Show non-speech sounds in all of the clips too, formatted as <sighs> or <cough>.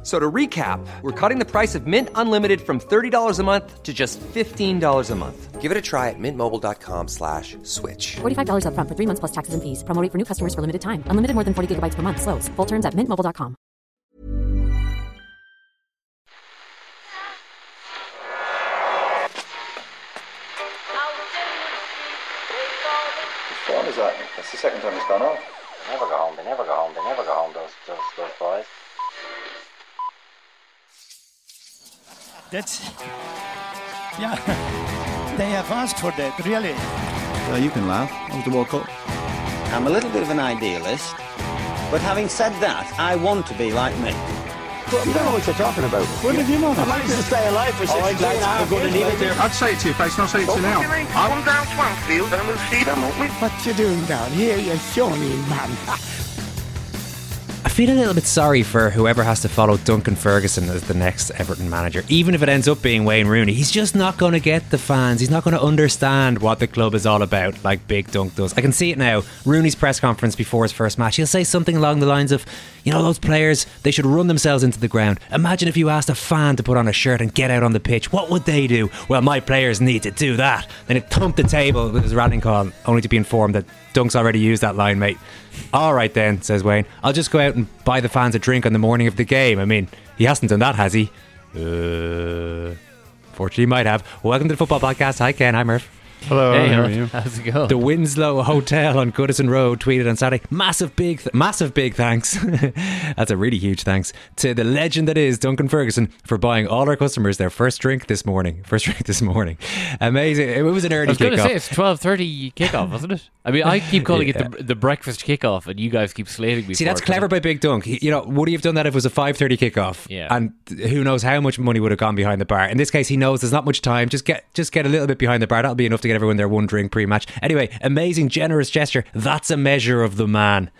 F- So to recap, we're cutting the price of Mint Unlimited from $30 a month to just $15 a month. Give it a try at mintmobile.com slash switch. $45 upfront for three months plus taxes and fees. Promo rate for new customers for limited time. Unlimited more than 40 gigabytes per month. Slows. Full terms at mintmobile.com. What form is that? That's the second time it's gone off. They never go home. They never go home. They never go home. Those those those boys. That's yeah. <laughs> They have asked for that, really. Uh, you can laugh. That was the World Cup. I'm a little bit of an idealist, but having said that, I want to be like me. You don't know what you're talking about. What did you know? I managed to stay alive for 63 and a half going to years, leave it there. I'd say it to your face, not say it to you now. Come down Swansfield and we'll see them, won't we? What you doing down here, you shawny man? <laughs> I feel a little bit sorry for whoever has to follow Duncan Ferguson as the next Everton manager. Even if it ends up being Wayne Rooney, he's just not going to get the fans. He's not going to understand what the club is all about like Big Dunk does. I can see it now. Rooney's press conference before his first match, he'll say something along the lines of, you know, those players, they should run themselves into the ground. Imagine if you asked a fan to put on a shirt and get out on the pitch. What would they do? Well, my players need to do that. Then it thumped the table with his rallying call, only to be informed that Dunk's already used that line, mate. All right then, says Wayne. I'll just go out and buy the fans a drink on the morning of the game. I mean, he hasn't done that, has he? Uh, fortunately, he might have. Welcome to the Football Podcast. Hi, Ken. Hi, Murph. Hello, Hey, how are you? How's it going? The Winslow Hotel on Goodison Road tweeted on Saturday. Massive big, th- massive big thanks. <laughs> That's a really huge thanks to the legend that is Duncan Ferguson for buying all our customers their first drink this morning. <laughs> First drink this morning. Amazing. It was an early I was going to say it's twelve thirty kickoff, wasn't it? I mean, I keep calling Yeah. it the, the breakfast kickoff, and you guys keep slating me. See, that's it, clever by Big Dunk. He- You know, would he have done that if it was a 5.30 kickoff? Yeah. And who knows how much money would have gone behind the bar. In this case, he knows there's not much time. Just get just get a little bit behind the bar. That'll be enough to get everyone their one drink pre-match. Anyway, amazing, generous gesture. That's a measure of the man.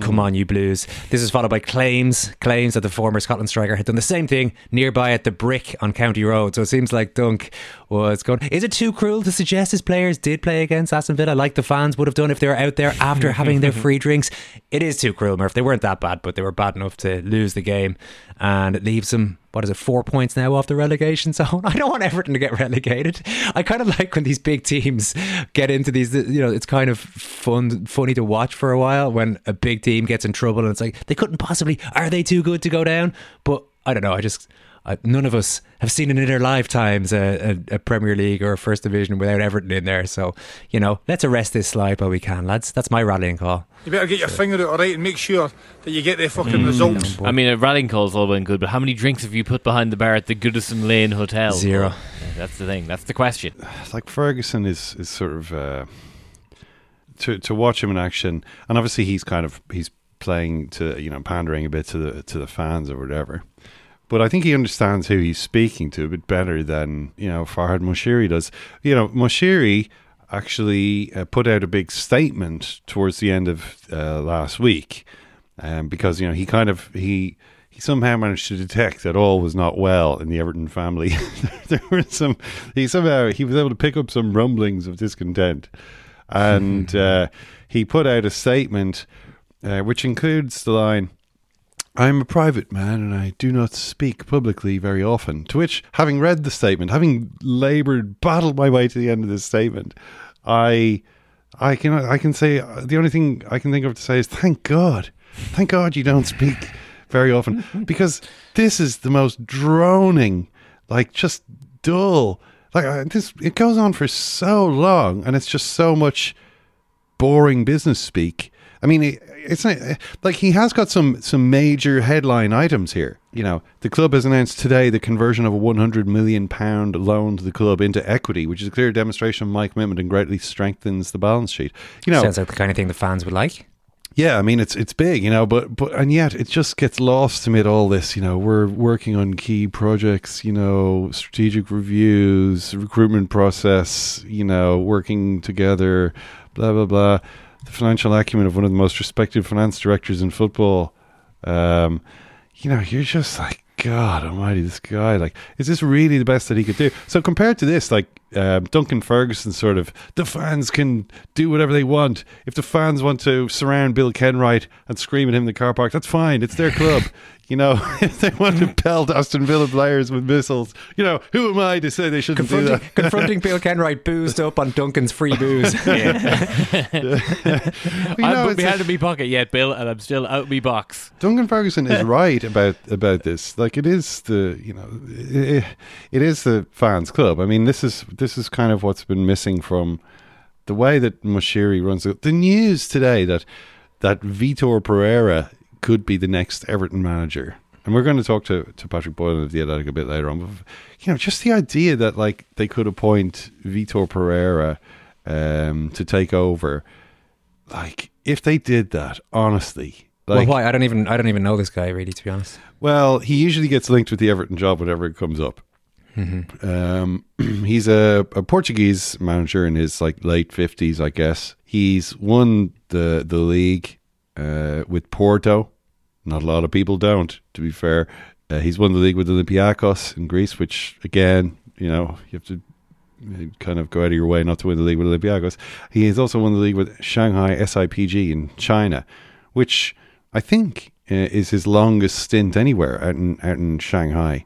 Come on, you Blues. This is followed by claims, claims that the former Scotland striker had done the same thing nearby at the Brick on County Road. So it seems like Dunk was going. Is it too cruel to suggest his players did play against Aston Villa like the fans would have done if they were out there after <laughs> having their free drinks? It is too cruel, Murph. They weren't that bad, but they were bad enough to lose the game. And it leaves them, what is it, four points now off the relegation <laughs> zone? I don't want Everton to get relegated. I kind of like when these big teams get into these, you know, it's kind of fun, funny to watch for a while when a big team gets in trouble and it's like, they couldn't possibly, are they too good to go down? But I don't know. I just, I, none of us have seen in their lifetimes a, a, a Premier League or a First Division without Everton in there. So, you know, let's arrest this slide while we can, lads. That's my rallying call. You better get your finger out alright and make sure that you get the fucking results. I mean, a rallying call's all well and good, but how many drinks have you put behind the bar at the Goodison Lane Hotel? Zero. Yeah, that's the thing. That's the question. like Ferguson is is sort of uh, to to watch him in action, and obviously he's kind of he's playing to you know pandering a bit to the to the fans or whatever. But I think he understands who he's speaking to a bit better than you know Farhad Moshiri does. You know, Moshiri actually uh, put out a big statement towards the end of uh, last week, um, because you know he kind of he he somehow managed to detect that all was not well in the Everton family. <laughs> there were some he somehow he was able to pick up some rumblings of discontent, and <laughs> uh, he put out a statement uh, which includes the line. I am a private man and I do not speak publicly very often. To which, having read the statement, having laboured, battled my way to the end of this statement, I, I can, I can say the only thing I can think of to say is thank God, thank God you don't speak very often <laughs> because this is the most droning, like just dull. Like uh, this, it goes on for so long, and it's just so much boring business speak. I mean, it's not, like he has got some some major headline items here. You know, the club has announced today the conversion of a 100 million pound loan to the club into equity, which is a clear demonstration of Mike commitment and greatly strengthens the balance sheet. You know, Sounds like the kind of thing the fans would like. yeah, I mean it's it's big, you know, but but and yet it just gets lost amid all this. You know, we're working on key projects, you know, strategic reviews, recruitment process, you know, working together, blah blah blah. The financial acumen of one of the most respected finance directors in football. Um, you know, you're just like God Almighty, this guy. Like, is this really the best that he could do? So compared to this, like um, Duncan Ferguson, sort of, the fans can do whatever they want. If the fans want to surround Bill Kenwright and scream at him in the car park, that's fine. It's their club. <laughs> You know, <laughs> if they want to pelt Aston Villa players with missiles, you know, who am I to say they shouldn't do Confronting, that? confronting <laughs> Bill Kenwright boozed up on Duncan's free booze. <laughs> You I know, haven't it's been a- out of me pocket yet, Bill, and I'm still out me box. Duncan Ferguson is right about about this. Like it is the you know it, it is the fans club. I mean this is this is kind of what's been missing from the way that Moshiri runs it. The news today that that Vitor Pereira could be the next Everton manager. And we're going to talk to, to Patrick Boyland of the Athletic a bit later on. But, you know, just the idea that like they could appoint Vitor Pereira um, to take over. Like, if they did that, honestly, like, well, why? I don't even I don't even know this guy really, to be honest. well, he usually gets linked with the Everton job whenever it comes up. Um, <clears throat> he's a, a Portuguese manager in his like late fifties, I guess. He's won the the league uh, with Porto. Not a lot of people don't, to be fair. Uh, he's won the league with Olympiacos in Greece, which again, you know, you have to uh, kind of go out of your way not to win the league with Olympiacos. He has also won the league with Shanghai SIPG in China, which I think uh, is his longest stint anywhere out in out in Shanghai.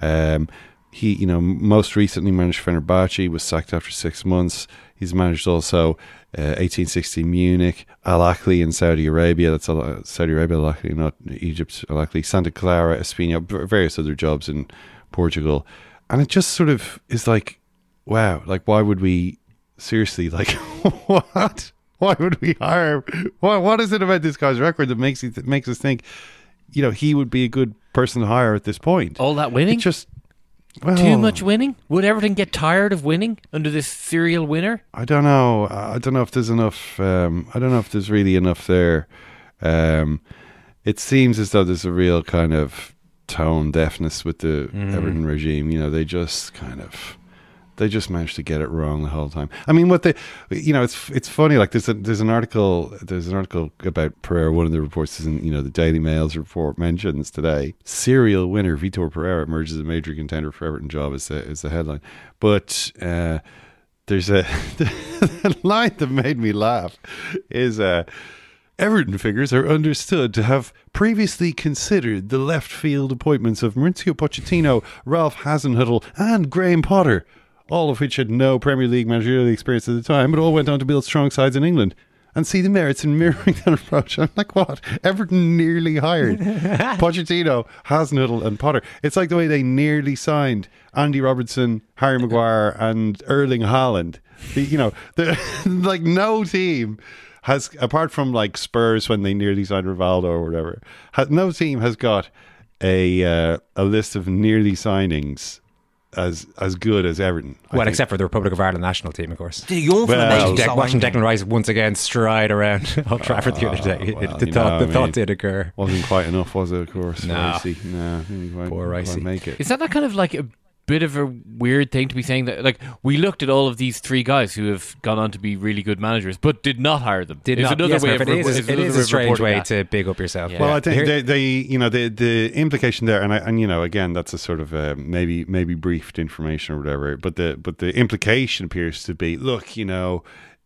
Um, he, you know, most recently managed Fenerbahce, was sacked after six months. He's managed also uh, 1860 Munich, Al Ahli in Saudi Arabia. That's Al- Saudi Arabia, Al not Egypt. Al Santa Clara, Espinho, v- various other jobs in Portugal, and it just sort of is like, wow, like why would we seriously <laughs> like what? Why would we hire? What what is it about this guy's record that makes it makes us think, you know, he would be a good person to hire at this point? All that winning? It just well, Too much winning? Would Everton get tired of winning under this serial winner? I don't know. I don't know if there's enough. Um, I don't know if there's really enough there. Um, it seems as though there's a real kind of tone deafness with the Mm. Everton regime. You know, they just kind of. They just managed to get it wrong the whole time. I mean, what they, you know, it's it's funny. Like there's a, there's an article there's an article about Pereira. One of the reports is in you know the Daily Mail's report mentions today. Serial winner Vitor Pereira emerges as a major contender for Everton job is the is the headline. But uh, there's a <laughs> the line that made me laugh is uh, Everton figures are understood to have previously considered the left field appointments of Mauricio Pochettino, Ralph Hasenhüttl, and Graham Potter, all of which had no Premier League managerial experience at the time, but all went on to build strong sides in England. And see the merits in mirroring that <laughs> approach. I'm like, what? Everton nearly hired <laughs> Pochettino, Hasenhüttl, and Potter. It's like the way they nearly signed Andy Robertson, Harry Maguire, and Erling Haaland. The, you know, the, <laughs> like no team has, apart from like Spurs when they nearly signed Rivaldo or whatever, has, no team has got a uh, a list of nearly signings as as good as Everton. I Well, think. except for the Republic of Ireland national team, of course. Det är ju för Well, mig Dec- watching länge. Declan Rice once again stride around <laughs> Old Trafford the other ah, day. Oh, well, the thought, the I thought mean, did occur. Wasn't quite enough, was it? Of course, No. Ricey. No, didn't quite, Poor quite Ricey. make it. Is that not kind of like a bit of a weird thing to be saying that? Like, we looked at all of these three guys who have gone on to be really good managers, but did not hire them. Did It's not, another yes, way Murph, of it re- is, it's it another a strange way that. to big up yourself. Yeah. Well, I think Here- they, they, you know, the the implication there, and I, and you know, again, that's a sort of uh, maybe maybe briefed information or whatever, but the but the implication appears to be, look, you know.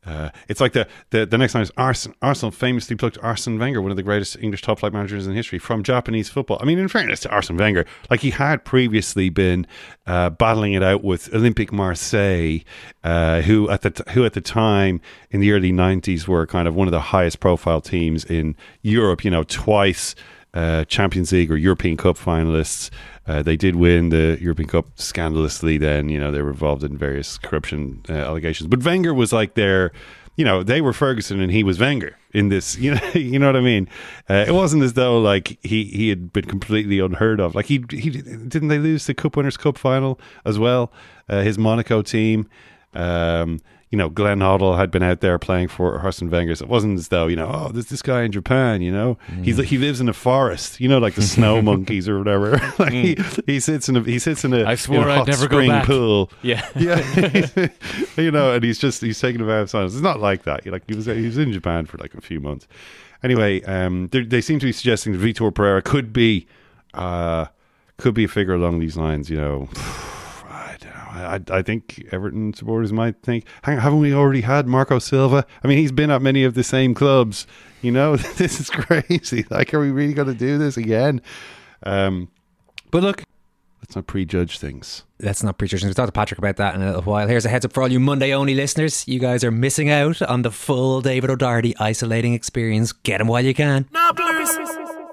Uh, it's like the, the the next line is Arsenal, Arsenal famously plucked Arsene Wenger, one of the greatest English top flight managers in history, from Japanese football. I mean, in fairness to Arsene Wenger, like he had previously been uh, battling it out with Olympique Marseille, uh, who at the t- who at the time in the early '90s were kind of one of the highest profile teams in Europe. You know, twice uh, Champions League or European Cup finalists. Uh, they did win the European Cup scandalously. Then you know they were involved in various corruption uh, allegations. But Wenger was like their, you know, they were Ferguson and he was Wenger. in this. <laughs> You know, you know what I mean. Uh, it wasn't as though like he he had been completely unheard of. Like he he didn't they lose the Cup Winners' Cup final as well. Uh, his Monaco team. Um, you know, Glenn Hoddle had been out there playing for Arsene Wenger. So it wasn't as though, you know, oh, there's this guy in Japan, you know, he's he lives in a forest, you know, like the snow <laughs> monkeys or whatever. <laughs> like he, he sits in a he sits in a I swore in a I'd never go spring back. pool. Yeah. <laughs> yeah, you know, and he's just he's taking a vow of silence. It's not like that. Like he was he was in Japan for like a few months. Anyway, um, they, they seem to be suggesting that Vitor Pereira could be uh, could be a figure along these lines. You know, <sighs> <sighs> <sighs> I. I, I think Everton supporters might think, hang on, haven't we already had Marco Silva? I mean, he's been at many of the same clubs. You know, <laughs> this is crazy. <laughs> Like, are we really going to do this again? Um, but look, let's not prejudge things. Let's not prejudge. Things. We'll talk to Patrick about that in a little while. Here's a heads up for all you Monday only listeners. You guys are missing out on the full David O'Doherty isolating experience. Get him while you can.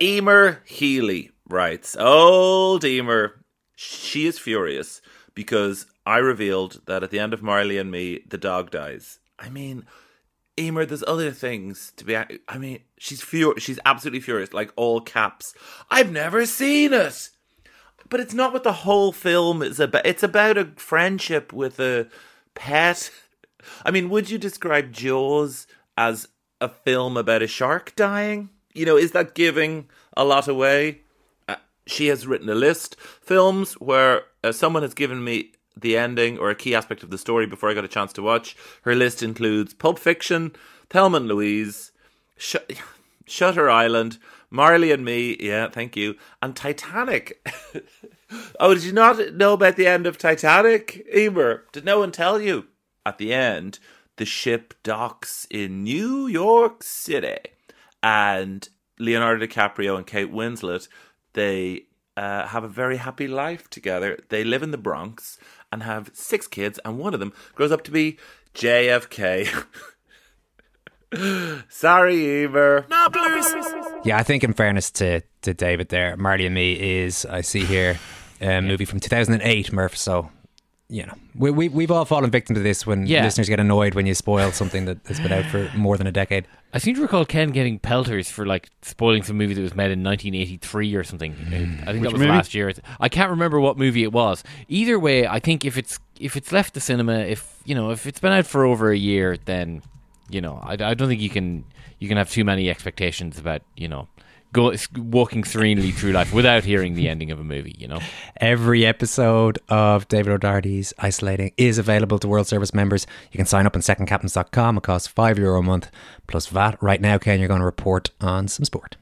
Emer Healy writes, Old Emer, she is furious because I revealed that at the end of Marley and me, the dog dies. I mean, Emer, there's other things to be. I mean, she's fur- She's absolutely furious, like all caps. I've never seen it, but it's not what the whole film is about. It's about a friendship with a pet. I mean, would you describe Jaws as a film about a shark dying? You know, is that giving a lot away? Uh, she has written a list films where uh, someone has given me the ending or a key aspect of the story before I got a chance to watch. Her list includes Pulp Fiction, Thelma and Louise, Sh- <laughs> Shutter Island, Marley and Me, yeah, thank you, and Titanic. <laughs> oh, did you not know about the end of Titanic, Emer? Did no one tell you? At the end, the ship docks in New York City, and Leonardo DiCaprio and Kate Winslet they uh, have a very happy life together. They live in the Bronx and have six kids, and one of them grows up to be JFK. <laughs> Sorry, Emer. No, Yeah, I think in fairness to, to David there, Marley and Me is, I see here, a movie from 2008, Murph. So, you know, we, we, we've all fallen victim to this when Yeah. listeners get annoyed when you spoil something that has been out for more than a decade. I seem to recall Ken getting pelters for like spoiling some movie that was made in 1983 or something. I hmm. think Which that was movie? last year. I can't remember what movie it was. Either way, I think if it's if it's left the cinema, if you know, if it's been out for over a year, then you know, I, I don't think you can you can have too many expectations about you know. Go, walking serenely through life without hearing the ending of a movie, you know. Every episode of David O'Doherty's Isolating is available to World Service members. You can sign up on secondcaptains.com. It costs €5 Euro a month plus VAT. Right now, Ken, you're going to report on some sport.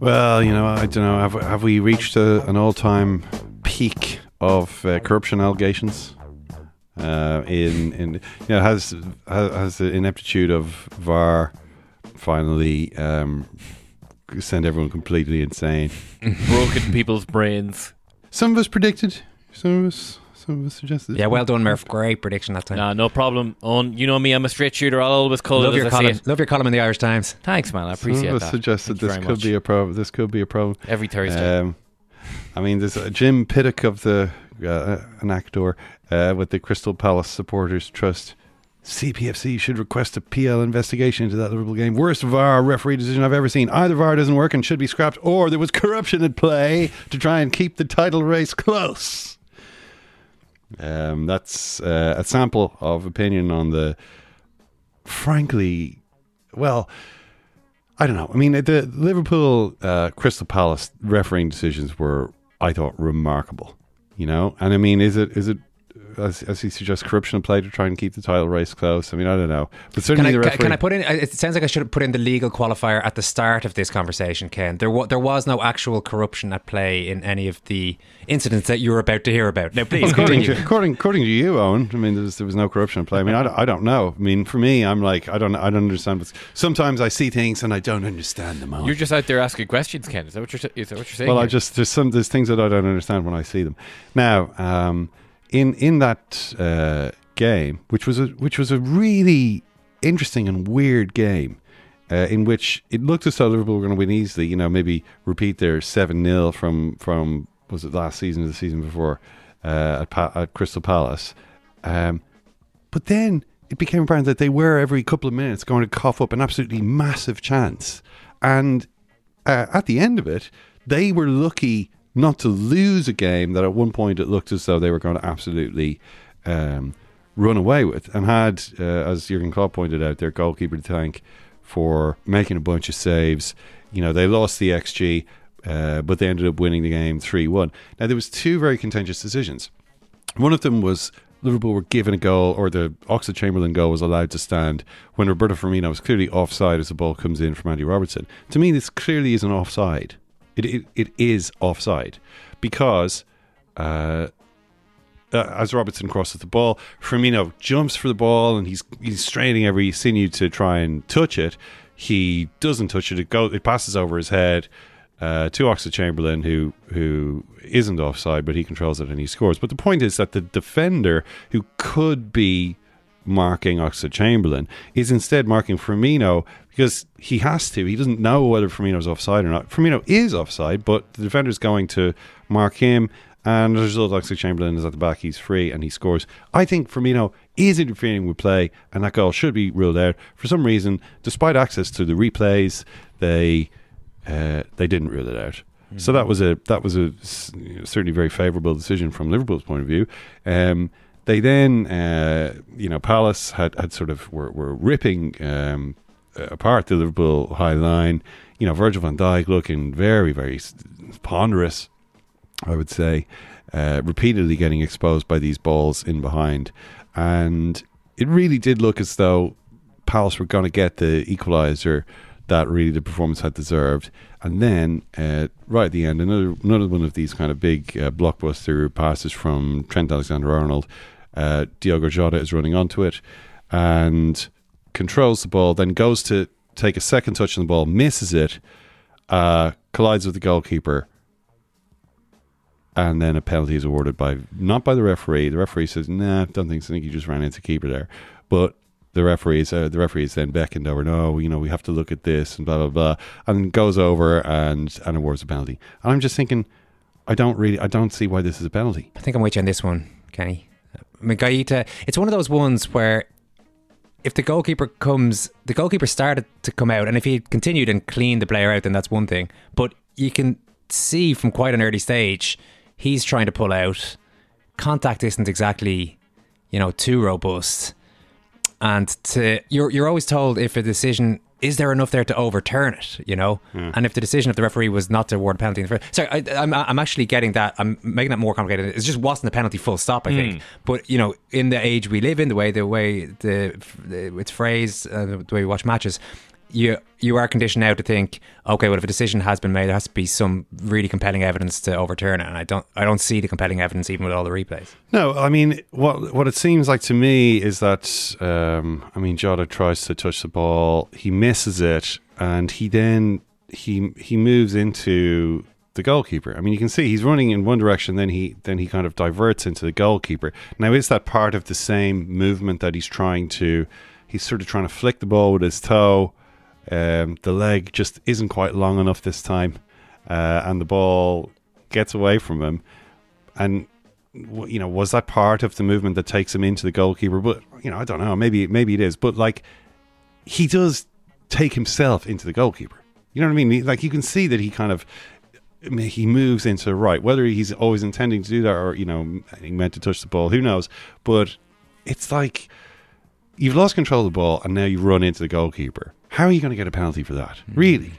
Well, you know, I don't know. Have, have we reached a, an all-time peak of uh, corruption allegations? Uh, in in you know has has, has the ineptitude of VAR finally um, sent everyone completely insane? <laughs> Broken people's brains. Some of us predicted. Some of us. Some of us suggested. Yeah, well done, Murph. Great prediction that time. Nah, no problem. Owen, you know me, I'm a straight shooter. I'll always call Love it your as I see column. it. Love your column in the Irish Times. Thanks, man. I appreciate Some appreciate of us that. suggested Thank you this very could much. be a problem. This could be a problem Every Thursday. Um, I mean, there's uh, Jim Piddock of the uh, an actor uh, with the Crystal Palace Supporters Trust. CPFC should request a PL investigation into that Liverpool game. Worst VAR referee decision I've ever seen. Either VAR doesn't work and should be scrapped, or there was corruption at play to try and keep the title race close. Um, that's uh, a sample of opinion on the, frankly, well, I don't know. I mean, the Liverpool uh, Crystal Palace refereeing decisions were, I thought, remarkable. You know, and I mean, is it is it as, as he suggests corruption at play to try and keep the title race close? I mean, I don't know, but Can certainly I, the can, referee. can I put in? It sounds like I should have put in the legal qualifier at the start of this conversation, Ken. There, wa- there was no actual corruption at play in any of the incidents that you were about to hear about. Now, please according continue. to, according according to you, Owen, I mean, there was, there was no corruption at play. I mean, I don't, I don't know. I mean, for me, I'm like, I don't, I don't understand. What's, sometimes I see things and I don't understand them. Owen. You're just out there asking questions, Ken. Is that what you're, is that what you're saying? Well, I just there's some there's things that I don't understand when I see them. Now, um, in in that uh, game, which was a which was a really interesting and weird game, uh, in which it looked as though Liverpool were going to win easily. You know, maybe repeat their seven 0 from from was it last season or the season before uh, at, pa- at Crystal Palace. Um, but then it became apparent that they were every couple of minutes going to cough up an absolutely massive chance. And uh, at the end of it, they were lucky not to lose a game that at one point it looked as though they were going to absolutely um, run away with. And had, uh, as Jurgen Klopp pointed out, their goalkeeper to thank for making a bunch of saves. You know, they lost the XG, uh, but they ended up winning the game 3 1. Now, there was two very contentious decisions. One of them was Liverpool were given a goal, or the Oxlade Chamberlain goal was allowed to stand when Roberto Firmino was clearly offside as the ball comes in from Andy Robertson. To me, this clearly is an offside. It it, it is offside because. Uh, uh, as Robertson crosses the ball, Firmino jumps for the ball and he's he's straining every sinew to try and touch it. He doesn't touch it. It goes. It passes over his head uh, to Oxlade Chamberlain, who who isn't offside, but he controls it and he scores. But the point is that the defender who could be marking Oxlade Chamberlain is instead marking Firmino because he has to. He doesn't know whether Firmino's offside or not. Firmino is offside, but the defender's going to mark him. And as a result, Oxlade Chamberlain is at the back. He's free and he scores. I think Firmino is interfering with play, and that goal should be ruled out. For some reason, despite access to the replays, they uh, they didn't rule it out. Mm. So that was a that was a certainly very favourable decision from Liverpool's point of view. Um, they then, uh, you know, Palace had, had sort of were, were ripping um, apart the Liverpool high line. You know, Virgil van Dijk looking very, very ponderous, I would say, uh, repeatedly getting exposed by these balls in behind. And it really did look as though Palace were going to get the equaliser that really the performance had deserved. And then, uh, right at the end, another another one of these kind of big uh, blockbuster passes from Trent Alexander Arnold. Uh, Diogo Jota is running onto it and controls the ball, then goes to take a second touch on the ball, misses it, uh, collides with the goalkeeper, and then a penalty is awarded by not by the referee. The referee says, "Nah, don't think so. I think he just ran into keeper there." But the referees, uh, the referees then beckoned over. No, you know, we have to look at this and blah blah blah, and goes over and and awards a penalty. And I'm just thinking, I don't really, I don't see why this is a penalty. I think I'm you on this one, Kenny. Guaita, it's one of those ones where if the goalkeeper comes, the goalkeeper started to come out, and if he continued and cleaned the player out, then that's one thing. But you can see from quite an early stage, he's trying to pull out. Contact isn't exactly, you know, too robust and to you're you're always told if a decision is there enough there to overturn it, you know? Hmm. And if the decision of the referee was not to award a penalty in the first, sorry, I, am I'm, I'm actually getting that. I'm making that more complicated. It just wasn't a penalty, full stop. I think. Mm. But you know, in the age we live in, the way the way the, the it's phrased, uh, the way we watch matches, you you are conditioned now to think, okay, well, if a decision has been made, there has to be some really compelling evidence to overturn it, and I don't I don't see the compelling evidence even with all the replays. No, I mean what what it seems like to me is that um, I mean Jota tries to touch the ball, he misses it, and he then he he moves into the goalkeeper. I mean, you can see he's running in one direction, then he then he kind of diverts into the goalkeeper. Now, is that part of the same movement that he's trying to? He's sort of trying to flick the ball with his toe. Um, the leg just isn't quite long enough this time, uh, and the ball gets away from him. And you know, was that part of the movement that takes him into the goalkeeper? But you know, I don't know. Maybe maybe it is. But like, he does take himself into the goalkeeper. You know what I mean? Like you can see that he kind of he moves into the right. Whether he's always intending to do that or you know he meant to touch the ball, who knows? But it's like you've lost control of the ball and now you've run into the goalkeeper. How are you going to get a penalty for that? Really?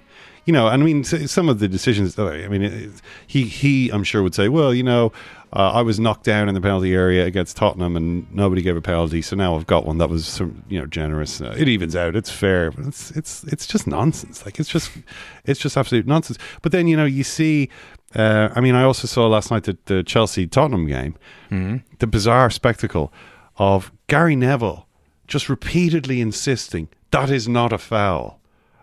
You know, I mean, some of the decisions. I mean, he he, I'm sure would say, well, you know, uh, I was knocked down in the penalty area against Tottenham, and nobody gave a penalty, so now I've got one that was, some, you know, generous. Uh, it evens out. It's fair, but it's it's it's just nonsense. Like it's just it's just absolute nonsense. But then you know, you see. Uh, I mean, I also saw last night the, the Chelsea Tottenham game, the bizarre spectacle of Gary Neville just repeatedly insisting that is not a foul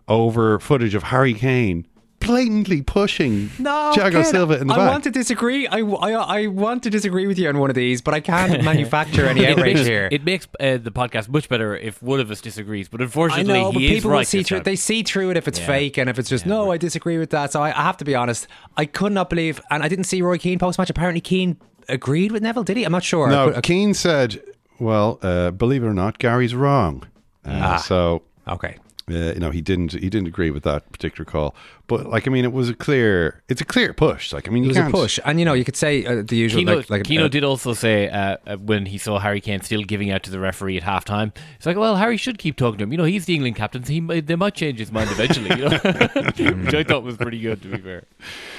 over footage of Harry Kane blatantly pushing No, Thiago Ken, Silva in the I back. I want to disagree. I, I, I want to disagree with you on one of these, but I can't <laughs> manufacture any outrage makes, here. It makes uh, the podcast much better if one of us disagrees, but unfortunately, I unfortunately, know, but is people right. will see through. time. They see through it if it's Yeah. fake, and if it's just no, I disagree with that. So I, I have to be honest. I could not believe, and I didn't see Roy Keane post match. Apparently, Keane agreed with Neville. Did he? I'm not sure. No, But- Keane said Well, uh, believe it or not, Gary's wrong. Uh, Ah. So Okay. uh, you know he didn't he didn't agree with that particular call. But like I mean, it was a clear it's a clear push. Like I mean, It you was a can't push, and you know you could say uh, the usual Keno, like, like Keno uh, did also say uh, uh, when he saw Harry Kane still giving out to the referee at halftime, it's like, well, Harry should keep talking to him. You know, he's the England captain. So he might, they might change his mind eventually. You know, <laughs> <laughs> which I thought was pretty good. To be fair,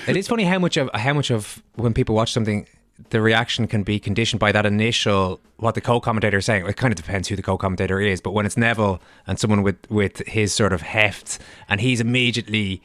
It is funny how much of how much of when people watch something, the reaction can be conditioned by that initial what the co-commentator is saying. It kind of depends who the co-commentator is, but when it's Neville and someone with with his sort of heft, and he's immediately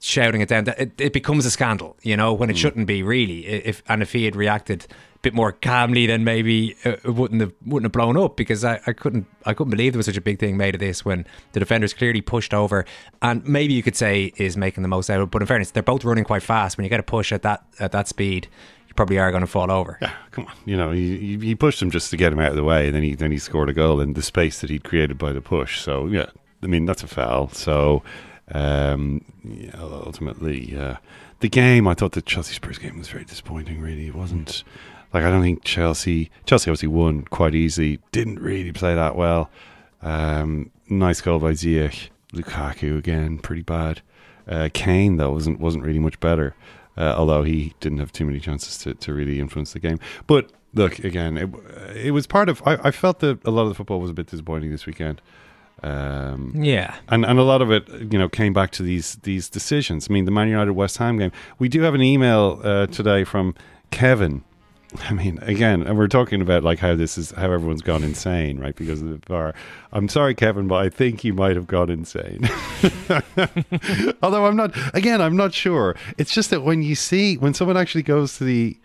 shouting it down, that it, it becomes a scandal. You know, when it shouldn't be really. If and if he had reacted a bit more calmly, then maybe uh, it wouldn't have wouldn't have blown up because I, I couldn't I couldn't believe there was such a big thing made of this when the defenders clearly pushed over and maybe you could say is making the most out of it. But in fairness, they're both running quite fast. When you get a push at that at that speed, probably are going to fall over. Yeah, come on. You know, he, he he pushed him just to get him out of the way, and then he then he scored a goal in the space that he'd created by the push. So yeah, I mean that's a foul. So um, yeah, ultimately, uh, the game I thought the Chelsea Spurs game was very disappointing. Really, it wasn't like I don't think Chelsea Chelsea obviously won quite easily. Didn't really play that well. Um, nice goal by Ziyech. Lukaku again, pretty bad. Uh, Kane though wasn't wasn't really much better, uh, although he didn't have too many chances to, to really influence the game. But look, again, it, it was part of. I, I felt that a lot of the football was a bit disappointing this weekend. Um, Yeah. and and a lot of it, you know, came back to these these decisions. I mean, the Man United West Ham game. We do have an email uh, today from Kevin. I mean, again, and we're talking about like how this is how everyone's gone insane, right? Because of the VAR. I'm sorry, Kevin, but I think you might have gone insane. <laughs> Although I'm not. Again, I'm not sure. It's just that when you see when someone actually goes to the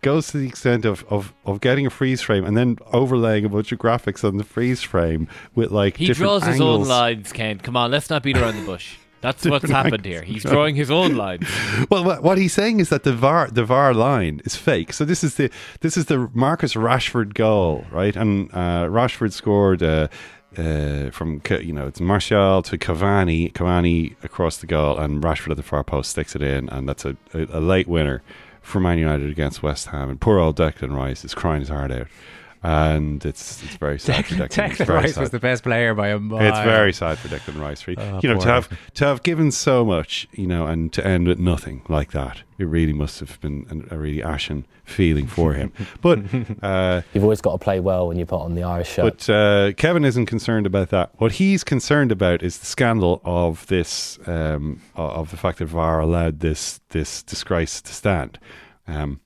goes to the extent of, of, of getting a freeze frame and then overlaying a bunch of graphics on the freeze frame with like he different draws his own angles. lines. Ken, come on, let's not beat around the bush. That's what's happened here. He's drawing his own <laughs> line. Well, what, what he's saying is that the VAR the VAR line is fake. So this is the this is the Marcus Rashford goal, right? And uh, Rashford scored uh, uh, from you know it's Martial to Cavani, Cavani across the goal, and Rashford at the far post sticks it in, and that's a, a, a late winner for Man United against West Ham. And poor old Declan Rice is crying his heart out, and it's it's very <laughs> sad. for Declan, It's Declan very Rice sad. was the best player by a mile. It's very sad for Declan Rice. Right? Oh, you know, to have to have given so much, you know, and to end with nothing like that, it really must have been an, a really ashen feeling for him. <laughs> But uh, You've always got to play well when you put on the Irish shirt. but uh, Kevin isn't concerned about that. What he's concerned about is the scandal of this, um, of the fact that VAR allowed this this disgrace to stand. Um,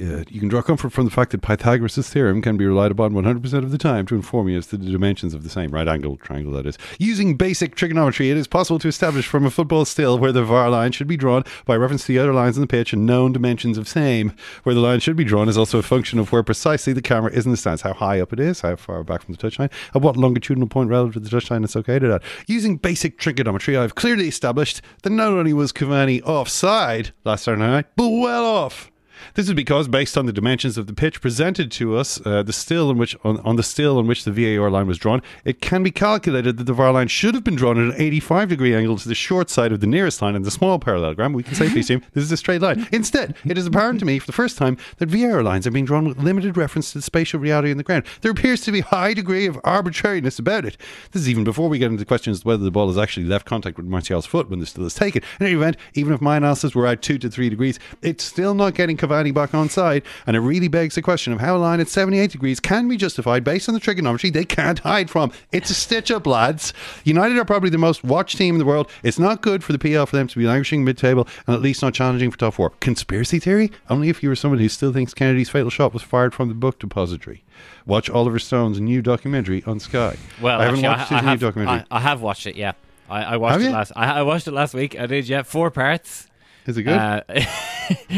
yeah, you can draw comfort from the fact that Pythagoras' theorem can be relied upon 100% of the time to inform you as to the dimensions of the same right angle triangle, that is. Using basic trigonometry, it is possible to establish from a football still where the VAR line should be drawn by reference to the other lines on the pitch and known dimensions of same. Where the line should be drawn is also a function of where precisely the camera is in the stance, how high up it is, how far back from the touchline, at what longitudinal point relative to the touchline it's located at. Using basic trigonometry, I've clearly established that not only was Cavani offside last Saturday night, but well off. This is because, based on the dimensions of the pitch presented to us, uh, the still in which on, on the still in which the VAR line was drawn, it can be calculated that the VAR line should have been drawn at an 85 degree angle to the short side of the nearest line in the small parallelogram. We can safely assume this is a straight line. Instead, it is apparent to me for the first time that VAR lines are being drawn with limited reference to the spatial reality in the ground. There appears to be a high degree of arbitrariness about it. This is even before we get into questions whether the ball has actually left contact with Martial's foot when the still is taken. In any event, even if my analysis were at two to three degrees, it's still not getting Cavani back on side, and it really begs the question of how a line at 78 degrees can be justified based on the trigonometry they can't hide from. It's a stitch up, lads. United are probably the most watched team in the world. It's not good for the PL for them to be languishing mid table and at least not challenging for top four. Conspiracy theory? Only if you were someone who still thinks Kennedy's fatal shot was fired from the book depository. Watch Oliver Stone's new documentary on Sky. Well, I haven't actually, watched I, his I new have, documentary. I, I have watched it. Yeah, I, I watched Have it you? last. I, I watched it last week. I did. Yeah, four parts. Is it good? Uh, <laughs>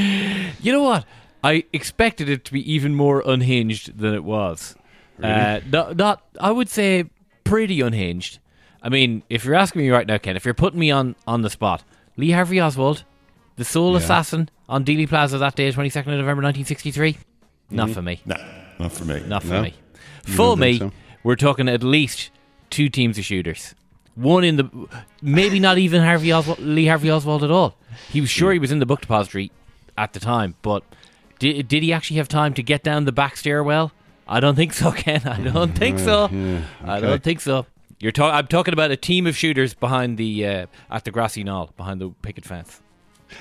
you know what? I expected it to be even more unhinged than it was. Uh, not, not, I would say, pretty unhinged. I mean, if you're asking me right now, Ken, if you're putting me on on the spot, Lee Harvey Oswald, the sole Yeah. assassin on Dealey Plaza that day, 22nd of November 1963, not Mhm. for me. No, not for me. Not for No? me. You For me, so? we're talking at least two teams of shooters. One in the, maybe not even Harvey Oswald, Lee Harvey Oswald at all. He was sure he was in the book depository at the time, but did, did he actually have time to get down the back stairwell I don't think so, <laughs> Ken. I don't think so. yeah, I don't think so. You're talking. I'm talking about a team of shooters behind the uh, at the grassy knoll behind the picket fence.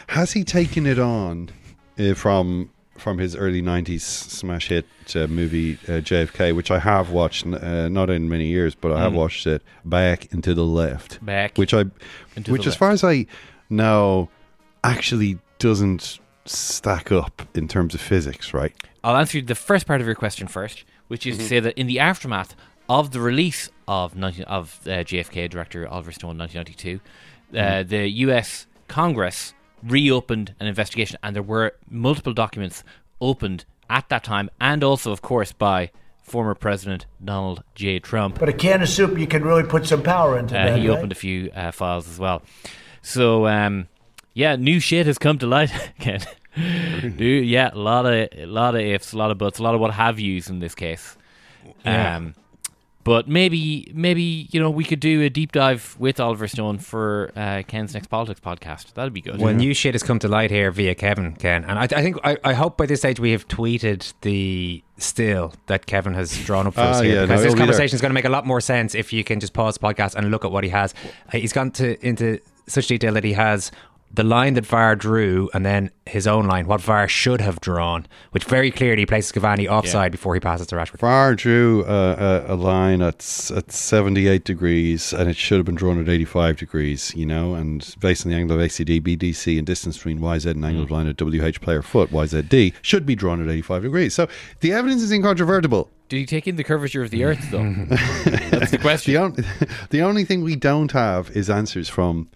Has he taken it on uh, from from his early '90s smash hit uh, movie uh, JFK, which I have watched, uh, not in many years, but I have Mm. watched it back and to the left, Back which I, which as far as I know, actually doesn't stack up in terms of physics, right? I'll answer the first part of your question first, which is to Mhm. say that in the aftermath of the release of 19, of uh, JFK director Oliver Stone 1992, uh, Mhm. the U.S. Congress reopened an investigation, and there were multiple documents opened at that time, and also, of course, by former President Donald J. Trump. But a can of soup, you can really put some power into Uh, that. he right? opened a few uh, files as well. So um, yeah, new shit has come to light <laughs> again. new, yeah, a lot of a lot of ifs, a lot of buts, a lot of what have yous in this case. Yeah. Um, but maybe maybe you know we could do a deep dive with Oliver Stone for uh, Ken's next politics podcast. That'd be good. Well, new shit has come to light here via Kevin, Ken. And I, I think, I, I hope by this stage we have tweeted the still that Kevin has drawn up for us Ah, here. yeah, because it'll this conversation is going to make a lot more sense if you can just pause the podcast and look at what he has. Uh, He's gone to into such detail that he has the line that VAR drew and then his own line, what VAR should have drawn, which very clearly places Cavani offside before he passes to Rashford. VAR drew uh, a, a line at at 78 degrees, and it should have been drawn at 85 degrees. You know, and based on the angle of ACD, BDC, and distance between YZ and angle of line of WH player foot YZD should be drawn at 85 degrees. So the evidence is incontrovertible. Did he take in the curvature of the Earth though? <laughs> That's the question. The, on, <laughs> the only thing we don't have is answers from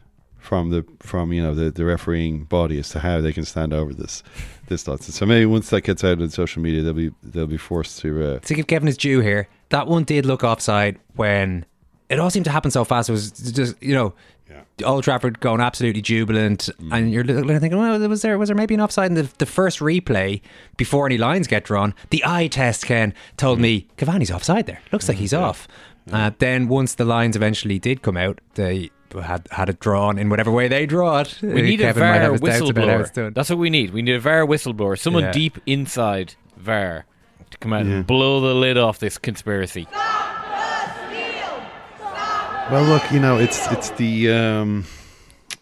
from the from you know the, the refereeing body as to how they can stand over this this nonsense. So maybe once that gets out on social media, they'll be they'll be forced to. Uh, to give Kevin his due here, that one did look offside when it all seemed to happen so fast. It was just you know, Old Trafford going absolutely jubilant, and you're looking thinking, well, was there was there maybe an offside in the, the first replay before any lines get drawn? The eye test, Ken told me Cavani's offside there. Looks like he's off. Uh, then once the lines eventually did come out, they had had it drawn in whatever way they draw it. We need Kevin a might VAR have his doubts about how it's whistleblower. That's what we need. We need a VAR whistleblower. Someone Yeah. deep inside VAR to come out Yeah. and blow the lid off this conspiracy. Well, look, you know, it's it's the um,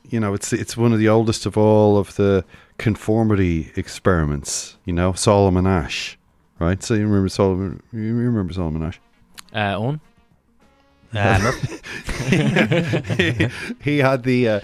you know, it's it's one of the oldest of all of the conformity experiments. You know, Solomon Asch, right? So you remember Solomon? You remember Solomon Asch? Uh, Owen? <laughs> he, he had the uh,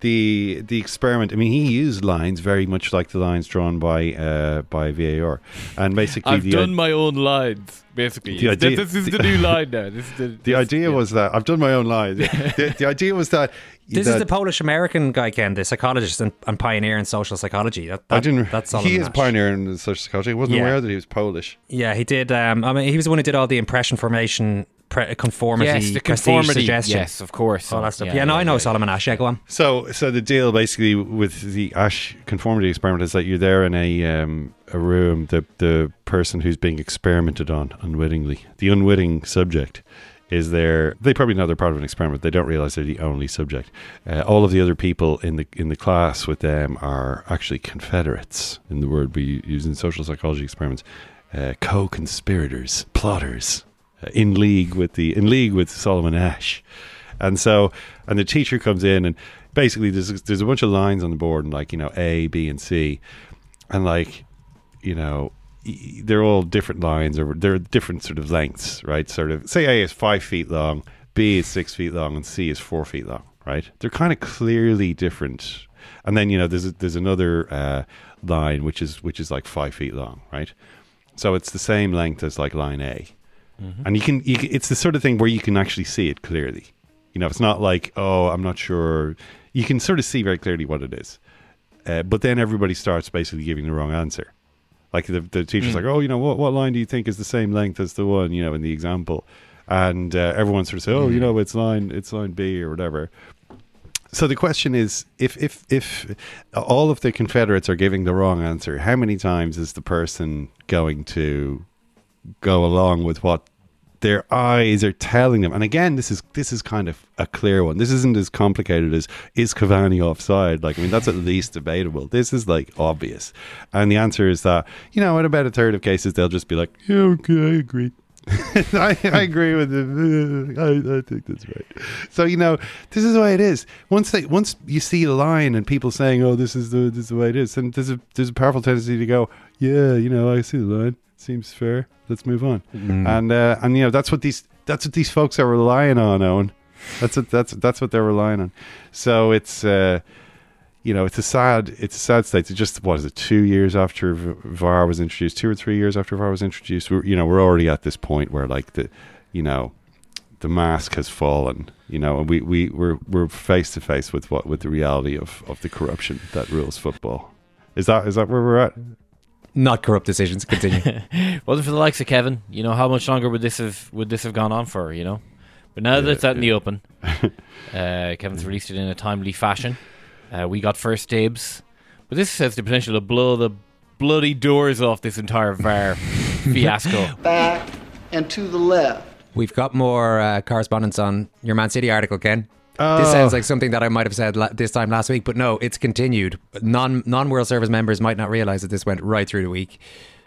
the the experiment. I mean, he used lines very much like the lines drawn by uh, by VAR, and basically I've the done my own lines, basically. The idea- this is the new line now. This is the, the this- idea was that I've done my own lines. <laughs> the, the idea was that This that is the Polish American guy, Ken, the psychologist and, and pioneer in social psychology. That, I didn't. That's he is Asch. pioneer in social psychology. I wasn't Yeah. aware that he was Polish. Yeah, he did. Um, I mean, he was the one who did all the impression formation, pre- conformity, Yes, the conformity, suggestion. yes, of course. all that stuff. Yeah, Yeah, no, yeah, I know yeah. Solomon Asch. Yeah, go on. So, so the deal basically with the Asch conformity experiment is that you're there in a um, a room. The the person who's being experimented on unwittingly, the unwitting subject, is there. They probably know they're part of an experiment. They don't realize they're the only subject. Uh, all of the other people in the in the class with them are actually confederates. In the word we use in social psychology experiments, uh, co-conspirators, plotters, in league with the in league with Solomon Asch. And so, and the teacher comes in, and basically there's there's a bunch of lines on the board, and like you know A, B, and C, and like you know they're all different lines, or they're different sort of lengths, right? Sort of say A is five feet long, B is six feet long, and C is four feet long, right? They're kind of clearly different. And then you know there's there's another uh, line which is which is like five feet long, right? So it's the same length as like line A Mm-hmm. and you can, you can it's the sort of thing where you can actually see it clearly. You know it's not like oh i'm not sure. You can sort of see very clearly what it is. Uh, but then everybody starts basically giving the wrong answer. Like the, the teacher's Mm. like oh you know what, what line do you think is the same length as the one you know in the example? And uh, everyone sort of say oh you know it's line it's line b or whatever. So the question is if if if all of the confederates are giving the wrong answer how many times is the person going to go along with what their eyes are telling them. And again, this is this is kind of a clear one. This isn't as complicated as is Cavani offside. Like I mean, that's at least debatable. This is like obvious, and the answer is that you know in about a third of cases they'll just be like, yeah, okay, I agree. <laughs> I, I agree with him. I, I think that's right. So you know, this is the way it is. Once they, once you see the line and people saying, "Oh, this is the this is the way it is," then there's a there's a powerful tendency to go, "Yeah, you know, I see the line. Seems fair. Let's move on." Mm. And uh, and you know, that's what these that's what these folks are relying on, Owen. That's what that's that's what they're relying on. So it's. Uh, you know, it's a sad, it's a sad state. It's just what is it? Two years after VAR was introduced, two or three years after VAR was introduced. We're, you know, we're already at this point where like the, you know, the mask has fallen. You know, and we we we're we're face to face with what with the reality of of the corruption that rules football. Is that is that where we're at? Not corrupt decisions. Continue. <laughs> Wasn't for the likes of Kevin, you know, how much longer would this have would this have gone on for? You know, but now that Yeah, it's out in the open, <laughs> uh, Kevin's released it in a timely fashion. Uh, we got first dibs, but this has the potential to blow the bloody doors off this entire VAR <laughs> fiasco. Back and to the left. We've got more uh, correspondence on your Man City article, Ken. Oh. This sounds like something that I might have said la- this time last week, but no, it's continued. Non non World Service members might not realize that this went right through the week.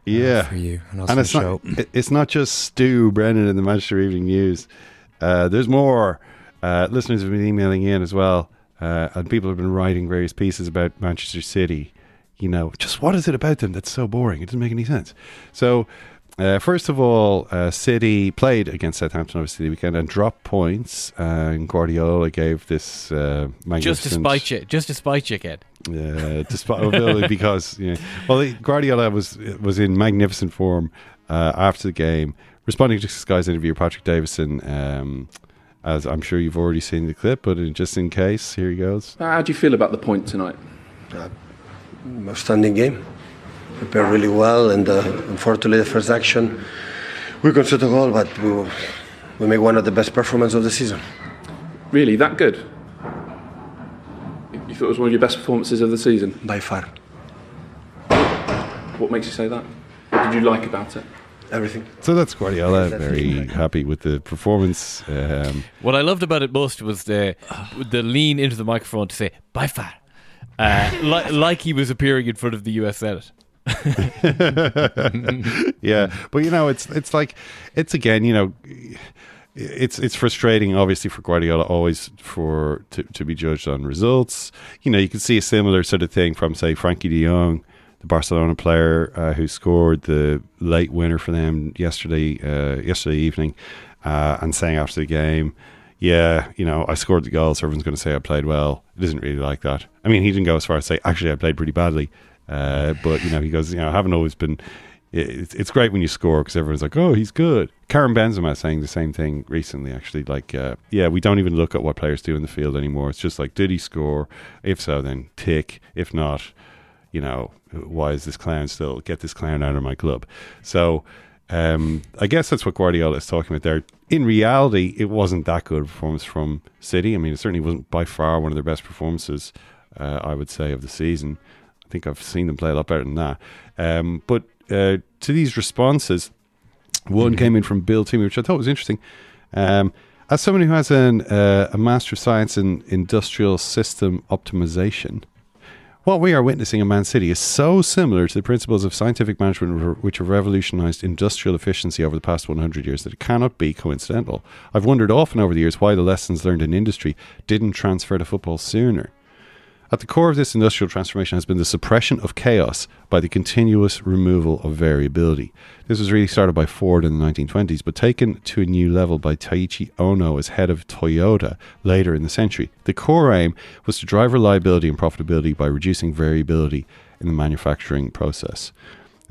Yeah, for you and also and it's the not show. it- it's not just Stu Brennan in the Manchester Evening News. Uh, there's more. Uh, listeners have been emailing in as well, uh, and people have been writing various pieces about Manchester City. You know, just what is it about them that's so boring? It doesn't make any sense. So. Uh, first of all, uh, City played against Southampton obviously the weekend and dropped points. And Guardiola gave this uh, just to magnificent spite you, just to spite you, kid. uh, despite well, <laughs> because you know, well, the- Guardiola was was in magnificent form uh, after the game, responding to Sky's interview. Patrick Davison, um, as I'm sure you've already seen the clip, but in, just in case, here he goes. How do you feel about the point tonight? outstanding game. Prepared really well, and uh, unfortunately, the first action we conceded a goal, but we we make one of the best performances of the season. Really, that good? You thought it was one of your best performances of the season? By far. What makes you say that? What did you like about it? Everything. So that's Guardiola, very happy with the performance. Um, What I loved about it most was the the lean into the microphone to say "by far," uh, li- like he was appearing in front of the U.S. Senate. <laughs> yeah, but you know, it's it's like it's again, you know, it's it's frustrating, obviously, for Guardiola always for to, to be judged on results. You know, you can see a similar sort of thing from say Frenkie De Jong, the Barcelona player uh, who scored the late winner for them yesterday uh, yesterday evening, uh, and saying after the game. Yeah, you know, I scored the goal, so everyone's going to say I played well. It isn't really like that. I mean, he didn't go as far as say, actually, I played pretty badly. Uh, but you know, he goes, you know, I haven't always been. It's, it's great when you score because everyone's like, oh, he's good. Karim Benzema saying the same thing recently. Actually, like, uh, yeah, we don't even look at what players do in the field anymore. It's just like, did he score? If so, then tick. If not, you know, why is this clown still get this clown out of my club? So. Um, I guess that's what Guardiola is talking about there. In reality, it wasn't that good a performance from City. I mean, it certainly wasn't by far one of their best performances, uh, I would say, of the season. I think I've seen them play a lot better than that. Um, but uh, to these responses, one came in from Bill Toomey, which I thought was interesting. Um, as someone who has an, uh, a Master of Science in Industrial System Optimization, what we are witnessing in Man City is so similar to the principles of scientific management which have revolutionized industrial efficiency over the past 100 years that it cannot be coincidental. I've wondered often over the years why the lessons learned in industry didn't transfer to football sooner. At the core of this industrial transformation has been the suppression of chaos by the continuous removal of variability. This was really started by Ford in the 1920s, but taken to a new level by Taiichi Ohno as head of Toyota later in the century. The core aim was to drive reliability and profitability by reducing variability in the manufacturing process.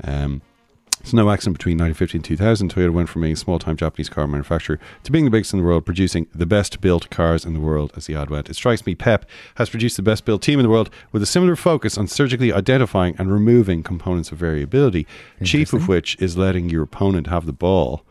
Um, so no accident between 1950 and 2000, Toyota went from being a small-time Japanese car manufacturer to being the biggest in the world, producing the best-built cars in the world as the ad went. It strikes me Pep has produced the best-built team in the world with a similar focus on surgically identifying and removing components of variability, chief of which is letting your opponent have the ball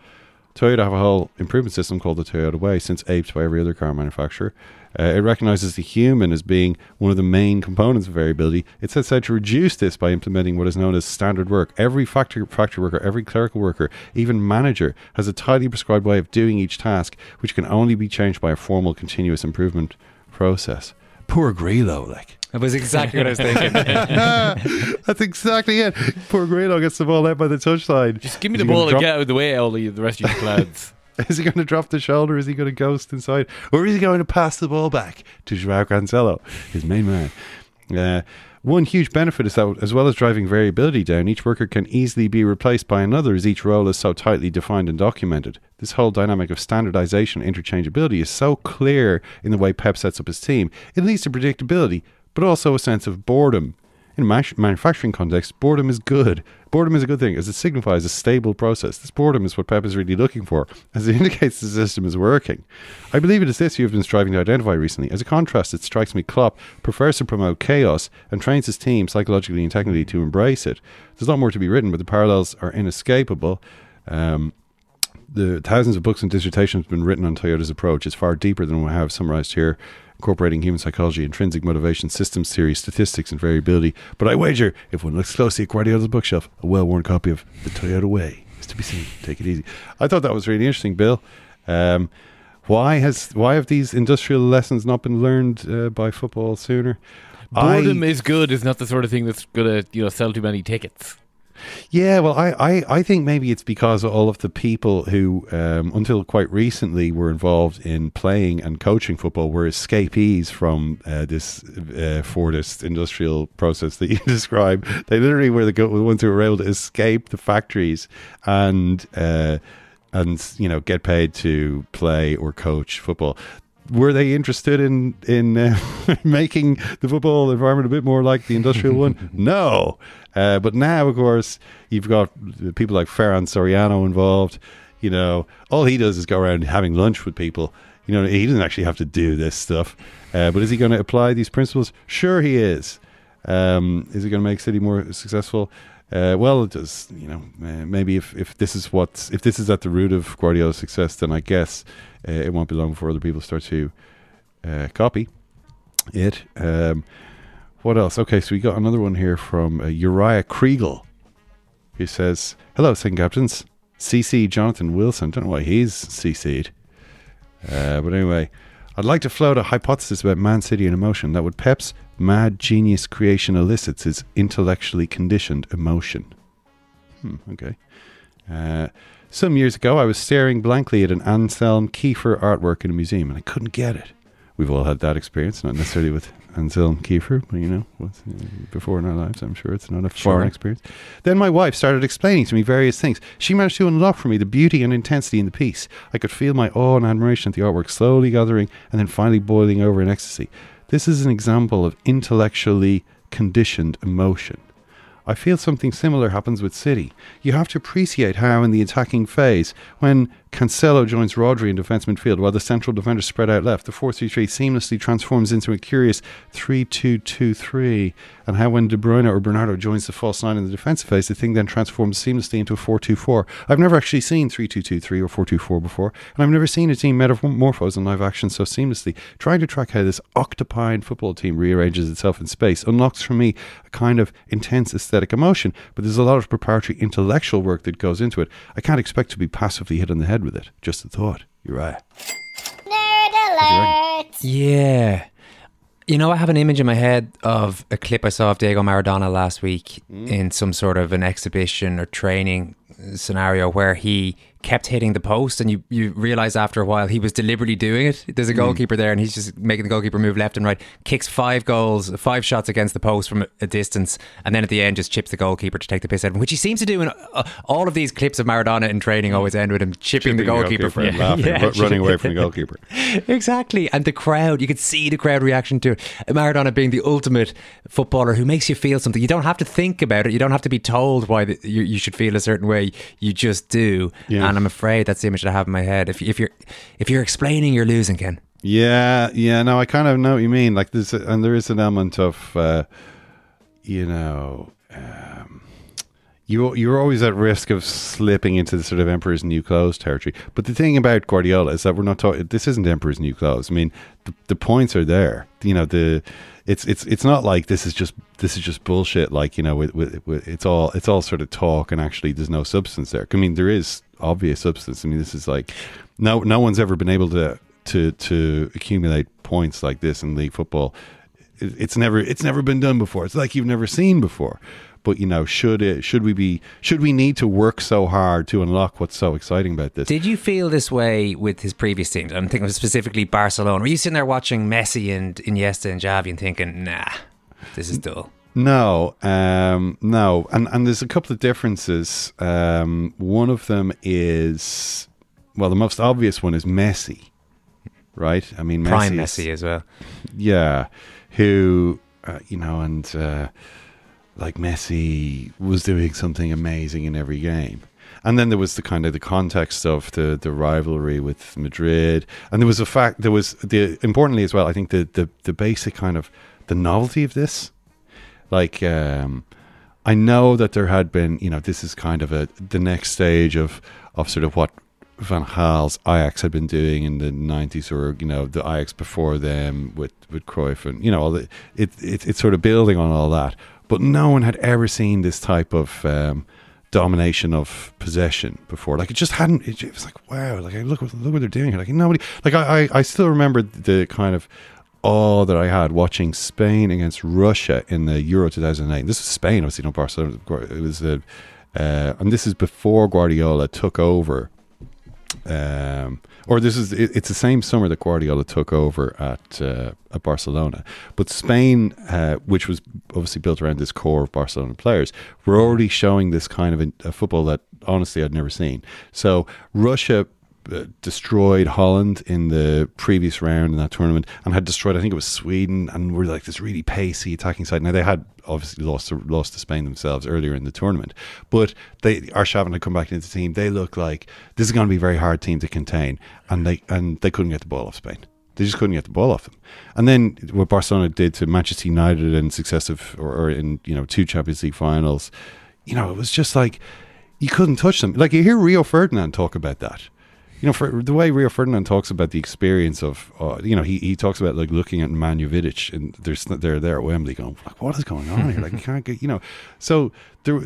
Toyota have a whole improvement system called the Toyota Way, since aped by every other car manufacturer. Uh, it recognizes the human as being one of the main components of variability. It sets out to reduce this by implementing what is known as standard work. Every factory, factory worker, every clerical worker, even manager, has a tightly prescribed way of doing each task, which can only be changed by a formal continuous improvement process. Poor Grillo, like. That was exactly what I was thinking. <laughs> That's exactly it. Poor Grillo gets the ball out by the touchline. Just give me the ball and drop- get out of the way, all the the rest of you <laughs> clouds. <laughs> Is he going to drop the shoulder? Is he going to ghost inside? Or is he going to pass the ball back to Joao Cancelo, his main man? Uh, one huge benefit is that, as well as driving variability down, each worker can easily be replaced by another as each role is so tightly defined and documented. This whole dynamic of standardization, and interchangeability is so clear in the way Pep sets up his team. It leads to predictability, but also a sense of boredom. In a manufacturing context, boredom is good. Boredom is a good thing as it signifies a stable process. This boredom is what Pep is really looking for, as it <laughs> indicates the system is working. I believe it is this you have been striving to identify recently. As a contrast, it strikes me Klopp prefers to promote chaos and trains his team psychologically and technically to embrace it. There's a lot more to be written, but the parallels are inescapable. Um, the thousands of books and dissertations have been written on Toyota's approach. It's far deeper than we have summarized here, incorporating human psychology, intrinsic motivation, systems theory, statistics, and variability. But I wager, if one looks closely at Guardiola's bookshelf, a well-worn copy of The Toyota Way is to be seen. Take it easy. I thought that was really interesting, Bill. Um, why has why have these industrial lessons not been learned uh, by football sooner? Boredom I- is good. Is not the sort of thing that's gonna you know sell too many tickets. Yeah, well, I, I, I think maybe it's because all of the people who, um, until quite recently, were involved in playing and coaching football were escapees from uh, this uh, Fordist industrial process that you <laughs> describe. They literally were the, ones who were able to escape the factories and uh, and you know get paid to play or coach football. Were they interested in in uh, <laughs> making the football environment a bit more like the industrial one? <laughs> No. Uh, but now, of course, you've got people like Ferran Soriano involved. You know, all he does is go around having lunch with people. You know, he doesn't actually have to do this stuff. Uh, but is he going to apply these principles? Sure, he is. Um, is it going to make City more successful? Uh, well, does. You know, uh, maybe if, if this is what's if this is at the root of Guardiola's success, then I guess uh, it won't be long before other people start to uh, copy it. Um, what else? Okay, so we got another one here from uh, Uriah Kriegel, who says, "Hello, second captains. CC Jonathan Wilson. Don't know why he's CC'd, uh, but anyway." I'd like to float a hypothesis about Man City and emotion that would Pep's mad genius creation elicits is intellectually conditioned emotion. Hmm, okay. Uh, some years ago, I was staring blankly at an Anselm Kiefer artwork in a museum and I couldn't get it. We've all had that experience, not necessarily with Anselm Kiefer, but you know, uh, before in our lives, I'm sure it's not a Sure. foreign experience. Then my wife started explaining to me various things. She managed to unlock for me the beauty and intensity in the piece. I could feel my awe and admiration at the artwork slowly gathering and then finally boiling over in ecstasy. This is an example of intellectually conditioned emotion. I feel something similar happens with City. You have to appreciate how, in the attacking phase, when Cancelo joins Rodri in defence midfield while the central defenders spread out left, the 4 3 3 seamlessly transforms into a curious 3 2 2 3. And how, when De Bruyne or Bernardo joins the false nine in the defensive phase, the thing then transforms seamlessly into a 4 2 4. I've never actually seen 3 2 2 3 or 4 2 4 before, and I've never seen a team metamorphose in live action so seamlessly. Trying to track how this octopine football team rearranges itself in space unlocks for me a kind of intense aesthetic emotion, but there's a lot of preparatory intellectual work that goes into it. I can't expect to be passively hit on the head with it. Just a thought. You're right. Yeah. You know, I have an image in my head of a clip I saw of Diego Maradona last week hmm? in some sort of an exhibition or training scenario where he kept hitting the post and you, you realize after a while he was deliberately doing it. There's a Mm. goalkeeper there and he's just making the goalkeeper move left and right, kicks five goals, five shots against the post from a- distance, and then at the end just chips the goalkeeper to take the piss out of him, which he seems to do in uh, all of these clips of Maradona in training always end with him chipping, the goalkeeper, from <laughs> laughing, Yeah, ru- running away from the goalkeeper. <laughs> exactly. And the crowd, you could see the crowd reaction to it. Maradona being the ultimate footballer who makes you feel something. You don't have to think about it. You don't have to be told why the, you, you should feel a certain way. You just do. Yeah. And I'm afraid that's the image I have in my head. If, if you're if you're explaining, you're losing, Ken. Yeah, yeah. No, I kind of know what you mean. Like there's, a, and there is an element of, uh, you know, um, you you're always at risk of slipping into the sort of emperor's new clothes territory. But the thing about Guardiola is that we're not talking. This isn't emperor's new clothes. I mean, the, the points are there. You know, the it's it's it's not like this is just this is just bullshit. Like you know, with, with, with, it's all it's all sort of talk, and actually there's no substance there. I mean, there is obvious substance. I mean, this is like no no one's ever been able to to to accumulate points like this in league football. It, it's never it's never been done before. It's like you've never seen before. But you know, should it should we be should we need to work so hard to unlock what's so exciting about this? Did you feel this way with his previous teams? I'm thinking specifically Barcelona. Were you sitting there watching Messi and Iniesta and Xavi and thinking, nah, this is dull? No, um, no, and and there's a couple of differences. Um, one of them is, well, the most obvious one is Messi, right? I mean, Messi Prime Messi as well. yeah, who uh, you know, and uh, like Messi was doing something amazing in every game. And then there was the kind of the context of the, the rivalry with Madrid, and there was a fact. There was the importantly as well. I think the the, the basic kind of the novelty of this. Like, um, I know that there had been, you know, this is kind of a the next stage of of sort of what Van Gaal's Ajax had been doing in the nineties, or you know, the Ajax before them with with Cruyff, and you know, all the, it, it it's sort of building on all that. But no one had ever seen this type of um, domination of possession before. Like it just hadn't. It, it was like wow, like look what look what they're doing here. Like nobody. Like I I, I still remember the kind of awe that I had watching Spain against Russia in the Euro 2008. This was Spain, obviously, not Barcelona. It was a, uh, and this is before Guardiola took over. Um, or this is it, it's the same summer that Guardiola took over at uh, at Barcelona, but Spain, uh, which was obviously built around this core of Barcelona players, were already showing this kind of a, a football that honestly I'd never seen. So Russia uh, Uh, destroyed Holland in the previous round in that tournament and had destroyed I think it was Sweden and were like this really pacey attacking side. Now they had obviously lost to, lost to Spain themselves earlier in the tournament, but they Arshavin had come back into the team. They look like this is going to be a very hard team to contain, and they and they couldn't get the ball off Spain. They just couldn't get the ball off them. And then what Barcelona did to Manchester United in successive or, or in you know two Champions League finals, you know it was just like you couldn't touch them. Like you hear Rio Ferdinand talk about that you know, for the way Rio Ferdinand talks about the experience of, uh, you know, he, he talks about like looking at Manu Vidic and there's they're there at Wembley going, like, what is going on here? Like, you can't get, you know, so there.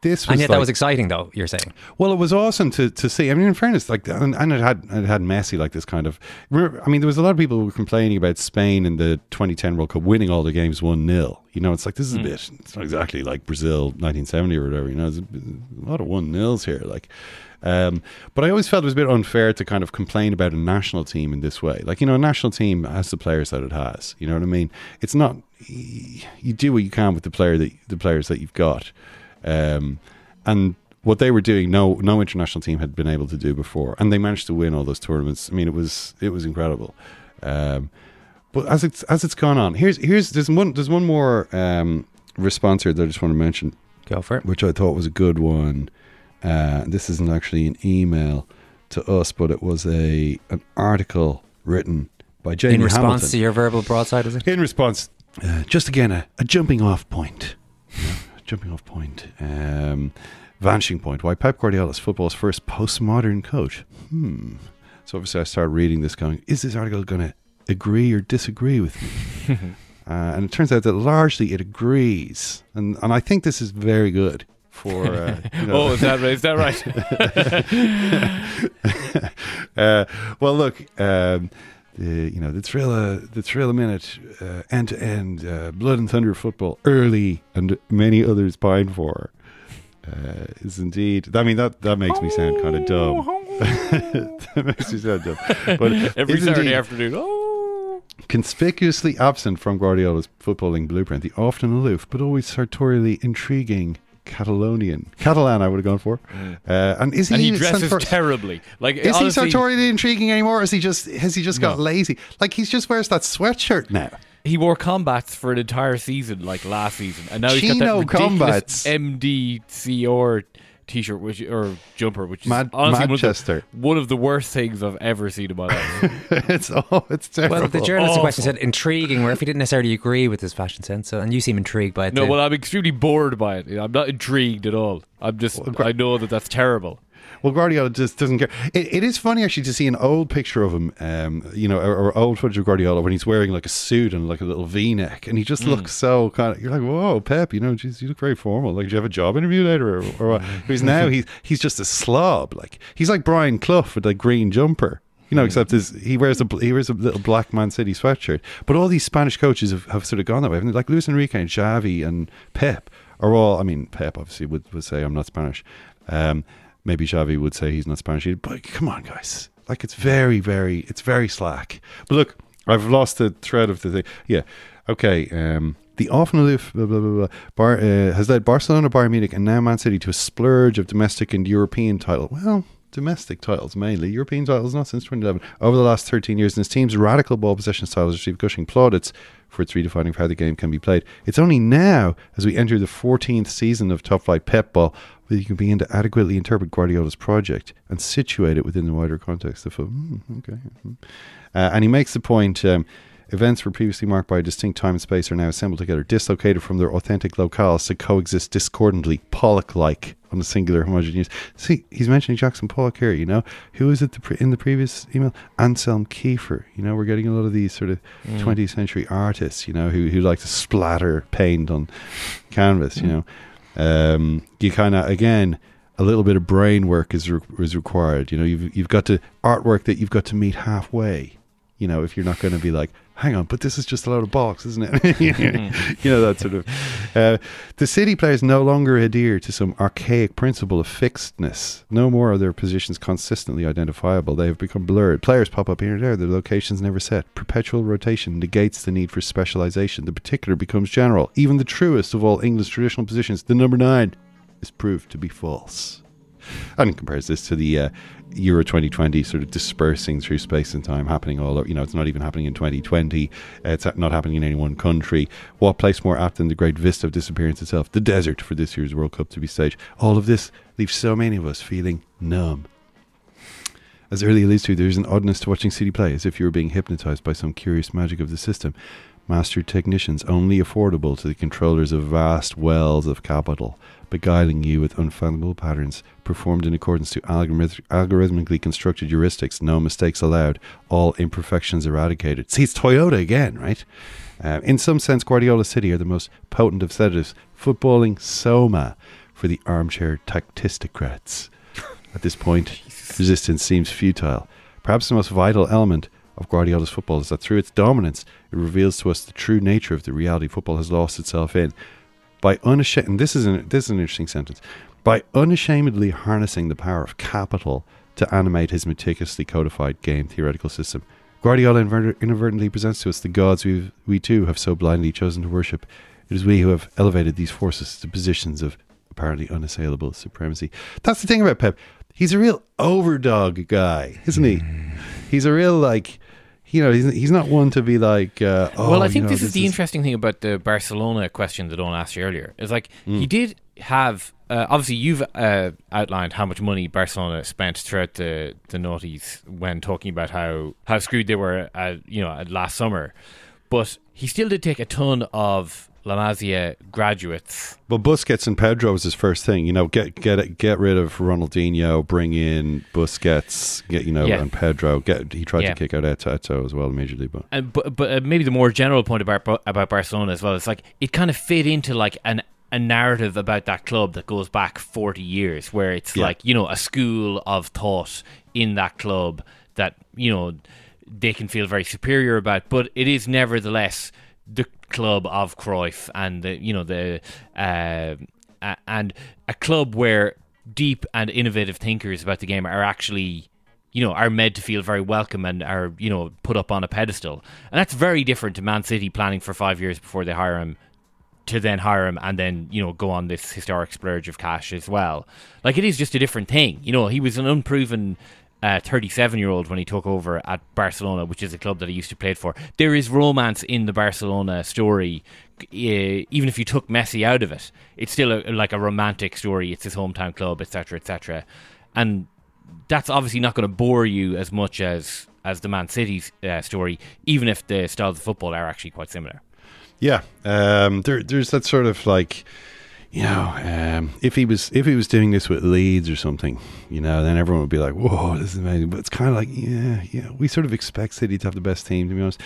This was and yet like, that was exciting, though. You're saying. well, it was awesome to, to see. I mean, in fairness, like, and, and it had it had Messi like this kind of. remember- I mean, there was a lot of people who were complaining about Spain in the 2010 World Cup winning all the games one 0 You know, it's like this is a Mm. bit. It's not exactly like Brazil 1970 or whatever. You know, there's a, a lot of one nils here. Like, um, but I always felt it was a bit unfair to kind of complain about a national team in this way. Like, you know, a national team has the players that it has. You know what I mean? It's not. You do what you can with the player that the players that you've got. Um, and what they were doing, no no international team had been able to do before, and they managed to win all those tournaments. I mean, it was it was incredible. Um, but as it's as it's gone on, here's here's there's one there's one more um, response here that I just want to mention. Go for it. Which I thought was a good one. Uh, this isn't actually an email to us, but it was a an article written by Jamie In response Hamilton. to your verbal broadside, is it? In response, uh, just again, a, a jumping off point. <laughs> Jumping off point. Um, vanishing point. Why Pep Guardiola is football's first postmodern coach. Hmm. So obviously I started reading this going, is this article going to agree or disagree with me? <laughs> uh, and it turns out that largely it agrees. And, and I think this is very good for... Uh, <laughs> you know- Oh, is that right? Is that right? <laughs> uh, well, look, um, the you know the thriller the thrill a minute, uh, end to end, uh, blood and thunder football, Early and many others pine for, uh, is indeed. I mean that that makes me sound kind of dumb. <laughs> that makes me sound dumb. But <laughs> Every Saturday afternoon. Oh. Conspicuously absent from Guardiola's footballing blueprint, the often aloof but always sartorially intriguing Catalonian Catalan, I would have gone for. Uh, and is he? and he dresses terribly. Like is honestly, he sartorially intriguing anymore? Or is he just has he just got No. lazy? Like he's just wears that sweatshirt now. He wore combats for an entire season, like last season, and now he's got that ridiculous combats. MDCR t-shirt which or jumper, which is Mad- honestly one of, Manchester. the, one of the worst things I've ever seen in my life. <laughs> it's oh, it's terrible. Well, the journalist in question said intriguing, where if he didn't necessarily agree with his fashion sense, so, and you seem intrigued by it. no, too. well, I'm extremely bored by it. I'm not intrigued at all. I'm just, I know that that's terrible. Well, Guardiola just doesn't care. It, it is funny actually to see an old picture of him, um, you know, or, or old footage of Guardiola when he's wearing like a suit and like a little V-neck, and he just Mm. looks so kind of. You're like, whoa, Pep, you know, geez, you look very formal. Like, do you have a job interview later, or, or what? <laughs> Because now he's he's just a slob. Like he's like Brian Clough with a green jumper. You know, except his, he wears a he wears a little black Man City sweatshirt. But all these Spanish coaches have, have sort of gone that way. Like Luis Enrique and Xavi and Pep are all. I mean, Pep obviously would, would say I'm not Spanish. Um, maybe Xavi would say he's not Spanish either. But come on, guys, like it's very, very, it's very slack. But look, I've lost the thread of the thing. Yeah, okay. Um, the often aloof blah, blah, blah, Bar, uh, has led Barcelona, Bayern Munich, and now Man City to a splurge of domestic and European title. Well, domestic titles mainly. European titles not since 2011. Over the last 13 years, and his team's radical ball possession style has received gushing plaudits for its redefining of how the game can be played. It's only now, as we enter the 14th season of top flight pep ball, that you can begin to adequately interpret Guardiola's project and situate it within the wider context of. Mm, okay. mm. Uh, and he makes the point. Um, Events were previously marked by a distinct time and space are now assembled together, dislocated from their authentic locales to coexist discordantly, Pollock-like on a singular homogeneous. See, he's mentioning Jackson Pollock here. You know, who is it the pre- in the previous email? Anselm Kiefer. You know, we're getting a lot of these sort of Mm. 20th century artists. You know, who who like to splatter paint on canvas. You know, um, you kind of again. A little bit of brain work is re- is required. You know, you've you've got to artwork that you've got to meet halfway you know, if you're not going to be like, hang on, but this is just a load of bollocks, isn't it? <laughs> <laughs> you know, that sort of. Uh, the City players no longer adhere to some archaic principle of fixedness. No more are their positions consistently identifiable. They have become blurred. Players pop up here and there, their locations never set. Perpetual rotation negates the need for specialization. The particular becomes general. Even the truest of all English traditional positions, the number nine, is proved to be false and compares this to the uh, Euro 2020 sort of dispersing through space and time, happening all over. You know, it's not even happening in 2020. Uh, it's not happening in any one country. What place more apt than the great vista of disappearance itself, the desert for this year's World Cup to be staged? All of this leaves so many of us feeling numb. As Early alludes to, there's an oddness to watching City play, as if you were being hypnotized by some curious magic of the system. Master technicians only affordable to the controllers of vast wells of capital, beguiling you with unfathomable patterns performed in accordance to algorith- algorithmically constructed heuristics, no mistakes allowed, all imperfections eradicated. See, it's Toyota again, right? Uh, in some sense, Guardiola City are the most potent of sedatives, footballing soma for the armchair tactistocrats. At this point, <laughs> resistance seems futile. Perhaps the most vital element of Guardiola's football is that through its dominance, it reveals to us the true nature of the reality football has lost itself in. By unashamed, and this is an this is an interesting sentence. By unashamedly harnessing the power of capital to animate his meticulously codified game theoretical system, Guardiola inadvertently presents to us the gods we we too have so blindly chosen to worship. It is we who have elevated these forces to positions of apparently unassailable supremacy. That's the thing about Pep. He's a real overdog guy, isn't he? Hmm. He's a real like, you know, he's, he's not one to be like. Uh, oh, well, I you think know, this, is the interesting thing about the Barcelona question that Don asked you earlier. Is like he did have. Uh, obviously, you've uh, outlined how much money Barcelona spent throughout the the noughties when talking about how how screwed they were, at, you know, at last summer. But he still did take a ton of La Masia graduates. But Busquets and Pedro was his first thing. You know, get get get rid of Ronaldinho, bring in Busquets, get you know, Yeah. and Pedro. Get he tried Yeah. to kick out Eto'o, Eto'o as well, majorly, but And but but uh, maybe the more general point about about Barcelona as well. It's like it kind of fit into like an a narrative about that club that goes back 40 years where it's Yeah. like you know a school of thought in that club that you know they can feel very superior about but it is nevertheless the club of Cruyff and the you know the uh, and a club where deep and innovative thinkers about the game are actually you know, are made to feel very welcome and are, you know, put up on a pedestal. And that's very different to Man City planning for five years before they hire him to then hire him and then, you know, go on this historic splurge of cash as well. Like, it is just a different thing. You know, he was an unproven 37 year old when he took over at Barcelona, which is a club that he used to play for. There is romance in the Barcelona story uh, even if you took Messi out of it, it's still a, like a romantic story. It's his hometown club, etc., etc., and that's obviously not going to bore you as much as as the Man City uh, story, even if the styles of football are actually quite similar. Yeah, um, there, there's that sort of like, you know, um, if he was if he was doing this with Leeds or something, you know, then everyone would be like, "Whoa, this is amazing." But it's kind of like, yeah, yeah, we sort of expect City to have the best team. To be honest,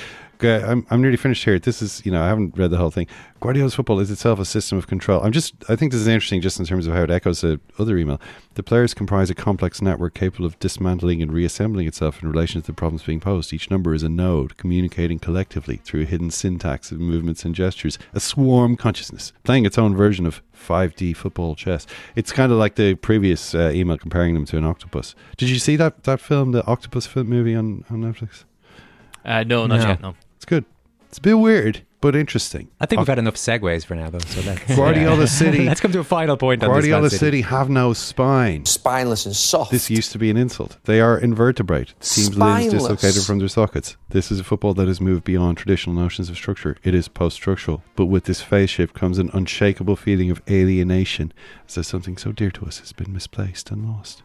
Okay, I'm I'm nearly finished here. This is, you know, I haven't read the whole thing. Guardiola's football is itself a system of control. I'm just, I think this is interesting, just in terms of how it echoes the other email. The players comprise a complex network capable of dismantling and reassembling itself in relation to the problems being posed. Each number is a node communicating collectively through a hidden syntax of movements and gestures, a swarm consciousness, playing its own version of 5D football chess. It's kind of like the previous uh, email comparing them to an octopus. Did you see that that film, the octopus film movie on on Netflix? Uh, no, not No. yet. No. It's good. It's a bit weird, but interesting. I think we've had enough segues for now, though. So let's, Guardiola <laughs> City. let's come to a final point on Guardiola this Man City have no spine. Spineless and soft. This used to be an insult. They are invertebrate. The team's limbs Spineless. dislocated from their sockets. This is a football that has moved beyond traditional notions of structure. It is post-structural, but with this phase shift comes an unshakable feeling of alienation, as though something so dear to us has been misplaced and lost.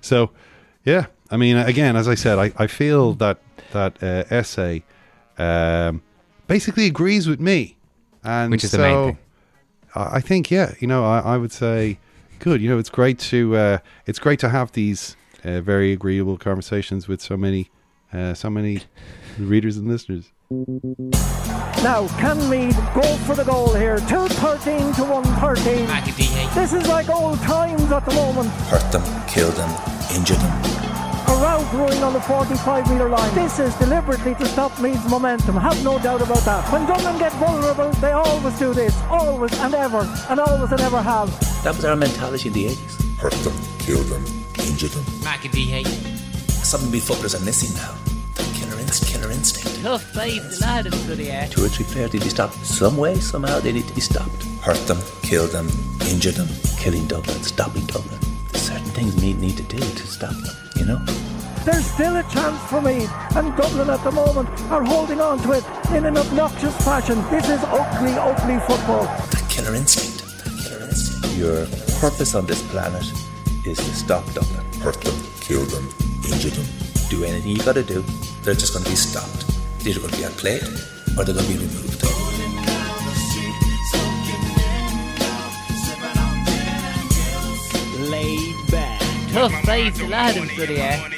So, yeah, I mean, again, as I said, I, I feel that that uh, essay um, basically agrees with me, and Which is the so main thing. I I think, yeah, you know, I, I would say, good. You know, it's great to uh, it's great to have these uh, very agreeable conversations with so many uh, so many readers and listeners. Now, can Meath go for the goal here? 213 to 113. This is like old times at the moment. Hurt them, kill them, injure them. A route ruined on the 45 metre line. This is deliberately to stop Meath's momentum. Have no doubt about that. When Dublin get vulnerable, they always do this. Always and ever. And always and ever have. That was our mentality in the 80s. Hurt them, kill them, injure them. Something we footballers are missing now. The killer instinct. Killer instinct. Tough fight, the lad is bloody air. Two or three players need to be stopped. Some way, somehow, they need to be stopped. Hurt them, kill them, injure them. Killing Dublin, stopping Dublin. There's certain things we need to do to stop them, you know? There's still a chance for me, And Dublin at the moment are holding on to it in an obnoxious fashion. This is ugly, ugly football. That killer instinct. That killer instinct. Your purpose on this planet is to stop Dublin. Hurt them, kill them, injure them. Do anything you've gotta do. They're just gonna be stopped. They're either gonna be outplayed or they're gonna be removed. Back. Tough fight, the lad is bloody air.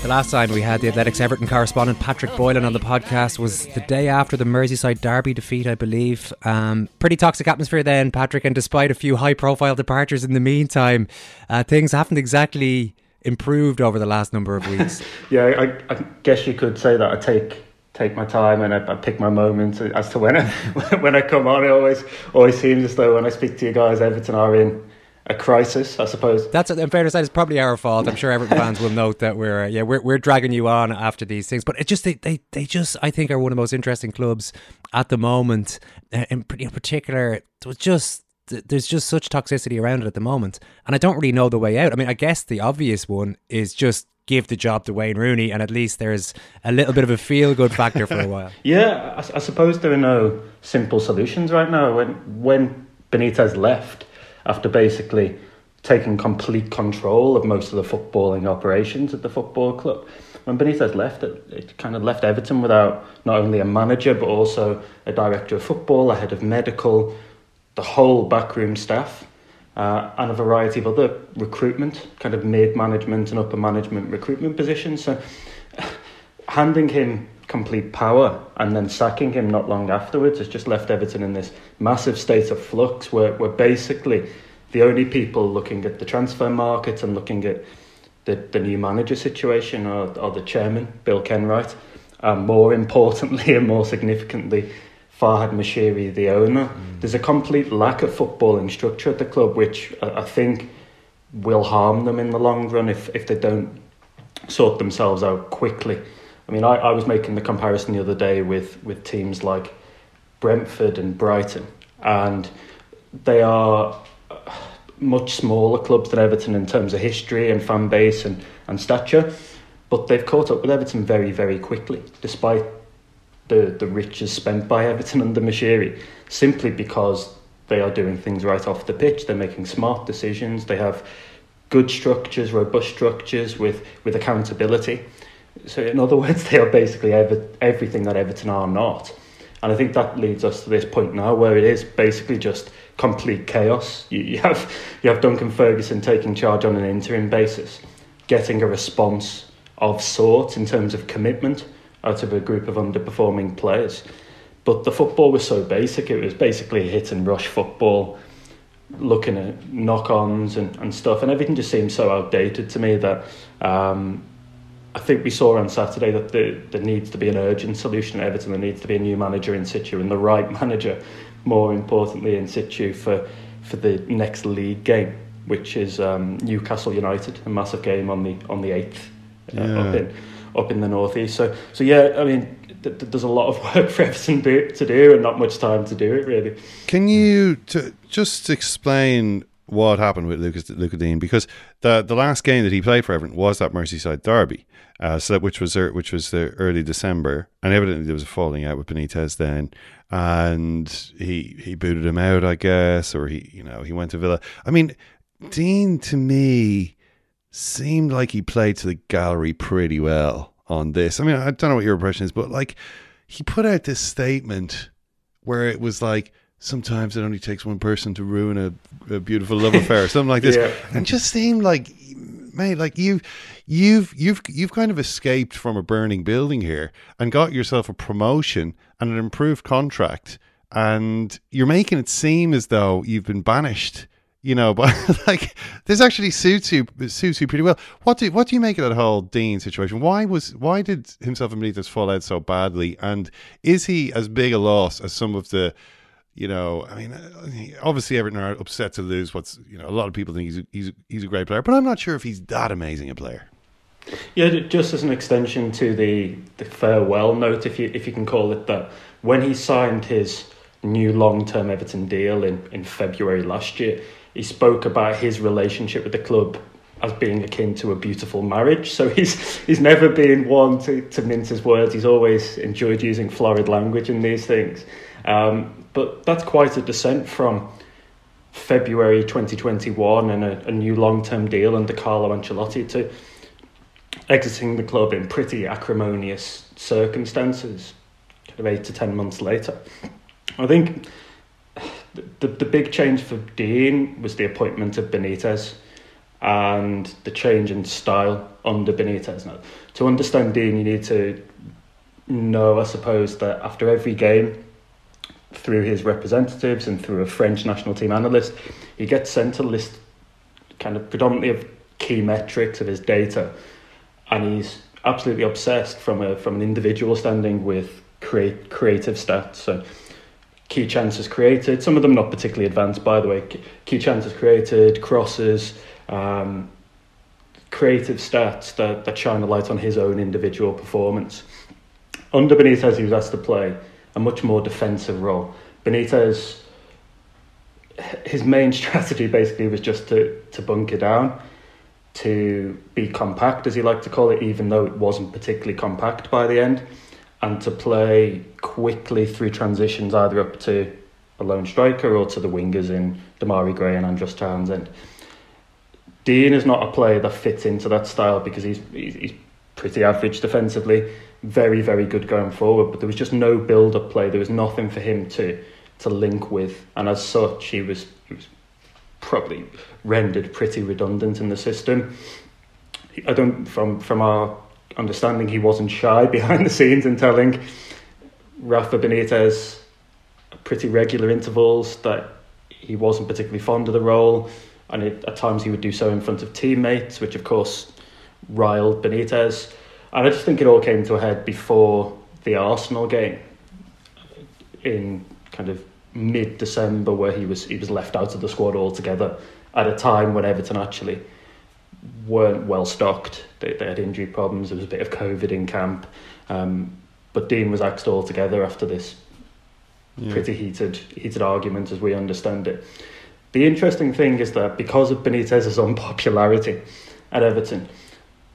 The last time we had the Athletics Everton correspondent Patrick Boyland on the podcast was the day after the Merseyside Derby defeat, I believe. Um, pretty toxic atmosphere then, Patrick, and despite a few high profile departures in the meantime, uh, things haven't exactly improved over the last number of weeks. <laughs> Yeah, I, I guess you could say that I take take my time and I, I pick my moments as to when I <laughs> when I come on. It always always seems as though when I speak to you guys, Everton are in a crisis. I suppose. That's in fairness, that is probably our fault. I'm sure Everton <laughs> fans will note that we're uh, yeah we're we're dragging you on after these things, but it just they they, they just I think are one of the most interesting clubs at the moment. Uh, in, in particular, it was just there's just such toxicity around it at the moment, and I don't really know the way out. I mean, I guess the obvious one is just give the job to Wayne Rooney, and at least there's a little bit of a feel good factor for a <laughs> while. Yeah, I, I suppose there are no simple solutions right now. When when Benitez left, after basically taking complete control of most of the footballing operations at the football club, when Benitez left, it, it kind of left Everton without not only a manager but also a director of football, a head of medical, the whole backroom staff. Uh, and a variety of other recruitment, kind of mid management and upper management recruitment positions. So, <sighs> handing him complete power and then sacking him not long afterwards has just left Everton in this massive state of flux where, where basically the only people looking at the transfer market and looking at the, the new manager situation are, are the chairman, Bill Kenwright, and more importantly and more significantly, Farhad Moshiri, the owner. Mm. There's a complete lack of footballing structure at the club, which I, think will harm them in the long run if, if they don't sort themselves out quickly. I mean, I, I was making the comparison the other day with, with teams like Brentford and Brighton, and they are much smaller clubs than Everton in terms of history and fan base and, and stature. but they've caught up with Everton very, very quickly, despite the, the riches spent by Everton under Moshiri, simply because they are doing things right off the pitch. They're making smart decisions. They have good structures, robust structures with, with accountability. So, in other <laughs> words, they are basically ever, everything that Everton are not. And I think that leads us to this point now where it is basically just complete chaos. You, you, have, you have Duncan Ferguson taking charge on an interim basis, getting a response of sorts in terms of commitment out of a group of underperforming players. But the football was so basic, it was basically hit and rush football, looking at knock ons and, and stuff, and everything just seemed so outdated to me that um, I think we saw on Saturday that there, there needs to be an urgent solution at Everton. There needs to be a new manager in situ and the right <laughs> manager, more importantly, in situ for, for the next league game, which is um, Newcastle United, a massive game on the on the eighth uh, Yeah. Up in the northeast. So so yeah, I mean, th- th- there's a lot of <laughs> work for Everton to do and not much time to do it really. Can you t- just explain what happened with Lucas Luca Digne? Because the the last game that he played for Everton was that Merseyside derby, uh, so that, which was ear- which was the early December, and evidently there was a falling out with Benitez then, and he he booted him out, I guess, or he you know he went to Villa. I mean, Digne to me seemed like he played to the gallery pretty well on this. I mean, I don't know what your impression is, but like he put out this statement where it was like sometimes it only takes one person to ruin a, a beautiful love <laughs> affair or something like this Yeah. and just seemed like mate like you you've you've you've kind of escaped from a burning building here and got yourself a promotion and an improved contract and you're making it seem as though you've been banished you know <laughs> but like this actually suits you suits you pretty well what do what do you make of that whole Digne situation why was why did himself and benitez fall out so badly and is he as big a loss as some of the you know, I mean, uh, obviously Everton are upset to lose. What's you know, a lot of people think he's a, he's he's a great player, but I'm not sure if he's that amazing a player. Yeah, just as an extension to the, the farewell note, if you if you can call it that, when he signed his new long term Everton deal in, in February last year, he spoke about his relationship with the club as being akin to a beautiful marriage. So he's he's never been one to, to mince his words. He's always enjoyed using florid language in these things. Um, but that's quite a descent from February 2021 and a, a new long term deal under Carlo Ancelotti to exiting the club in pretty acrimonious circumstances, kind of eight to ten months later. I think the, the, big change for Digne was the appointment of Benitez and the change in style under Benitez. Now, to understand Digne, you need to know, I suppose, that after every game, through his representatives and through a French national team analyst, he gets sent a list kind of predominantly of key metrics of his data and he's absolutely obsessed from a from an individual standing with create creative stats. So key chances created, some of them not particularly advanced, by the way. Key- chances created, crosses, um, creative stats that, that shine a light on his own individual performance. Under Benitez, he was asked to play a much more defensive role. Benitez, his main <laughs> strategy basically was just to, to bunker down to be compact, as he liked to call it, even though it wasn't particularly compact by the end, and to play quickly through transitions either up to a lone striker or to the wingers in Demarai Gray and Andros Townsend. Digne is not a player that fits into that style because he's, he's, he's pretty average defensively, very, very good going forward, but there was just no build up play. There was nothing for him to, to link with, and as such, he was, he was probably rendered pretty redundant in the system. I don't, from from our understanding, he wasn't shy behind the scenes in telling Rafa Benitez at pretty regular intervals that he wasn't particularly fond of the role, and it, at times he would do so in front of teammates, which of course riled Benitez. And I just think it all came to a head before the Arsenal game in kind of mid December, where he was he was left out of the squad altogether at a time when Everton actually weren't well stocked. They, they had injury problems. There was a bit of COVID in camp, um, but Digne was axed altogether after this Yeah. pretty heated heated argument, as we understand it. The interesting thing is that because of Benitez's unpopularity at Everton,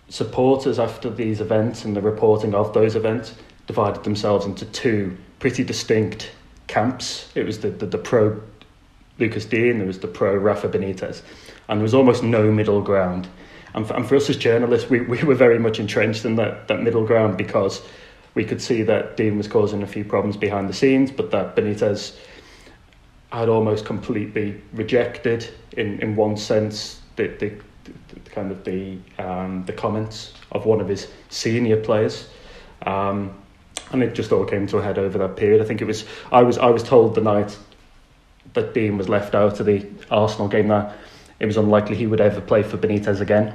supporters after these events and the reporting of those events divided themselves into two pretty distinct camps. It was the, the, the pro Lucas Digne, there was the pro Rafa Benitez, and there was almost no middle ground. And for, and for us as journalists, we, we were very much entrenched in that, that middle ground because we could see that Digne was causing a few problems behind the scenes, but that Benitez had almost completely rejected, in, in one sense, the, the, the kind of the um, the comments of one of his senior players. Um, and it just all came to a head over that period. I think it was I was I was told the night that Digne was left out of the Arsenal game that it was unlikely he would ever play for Benitez again.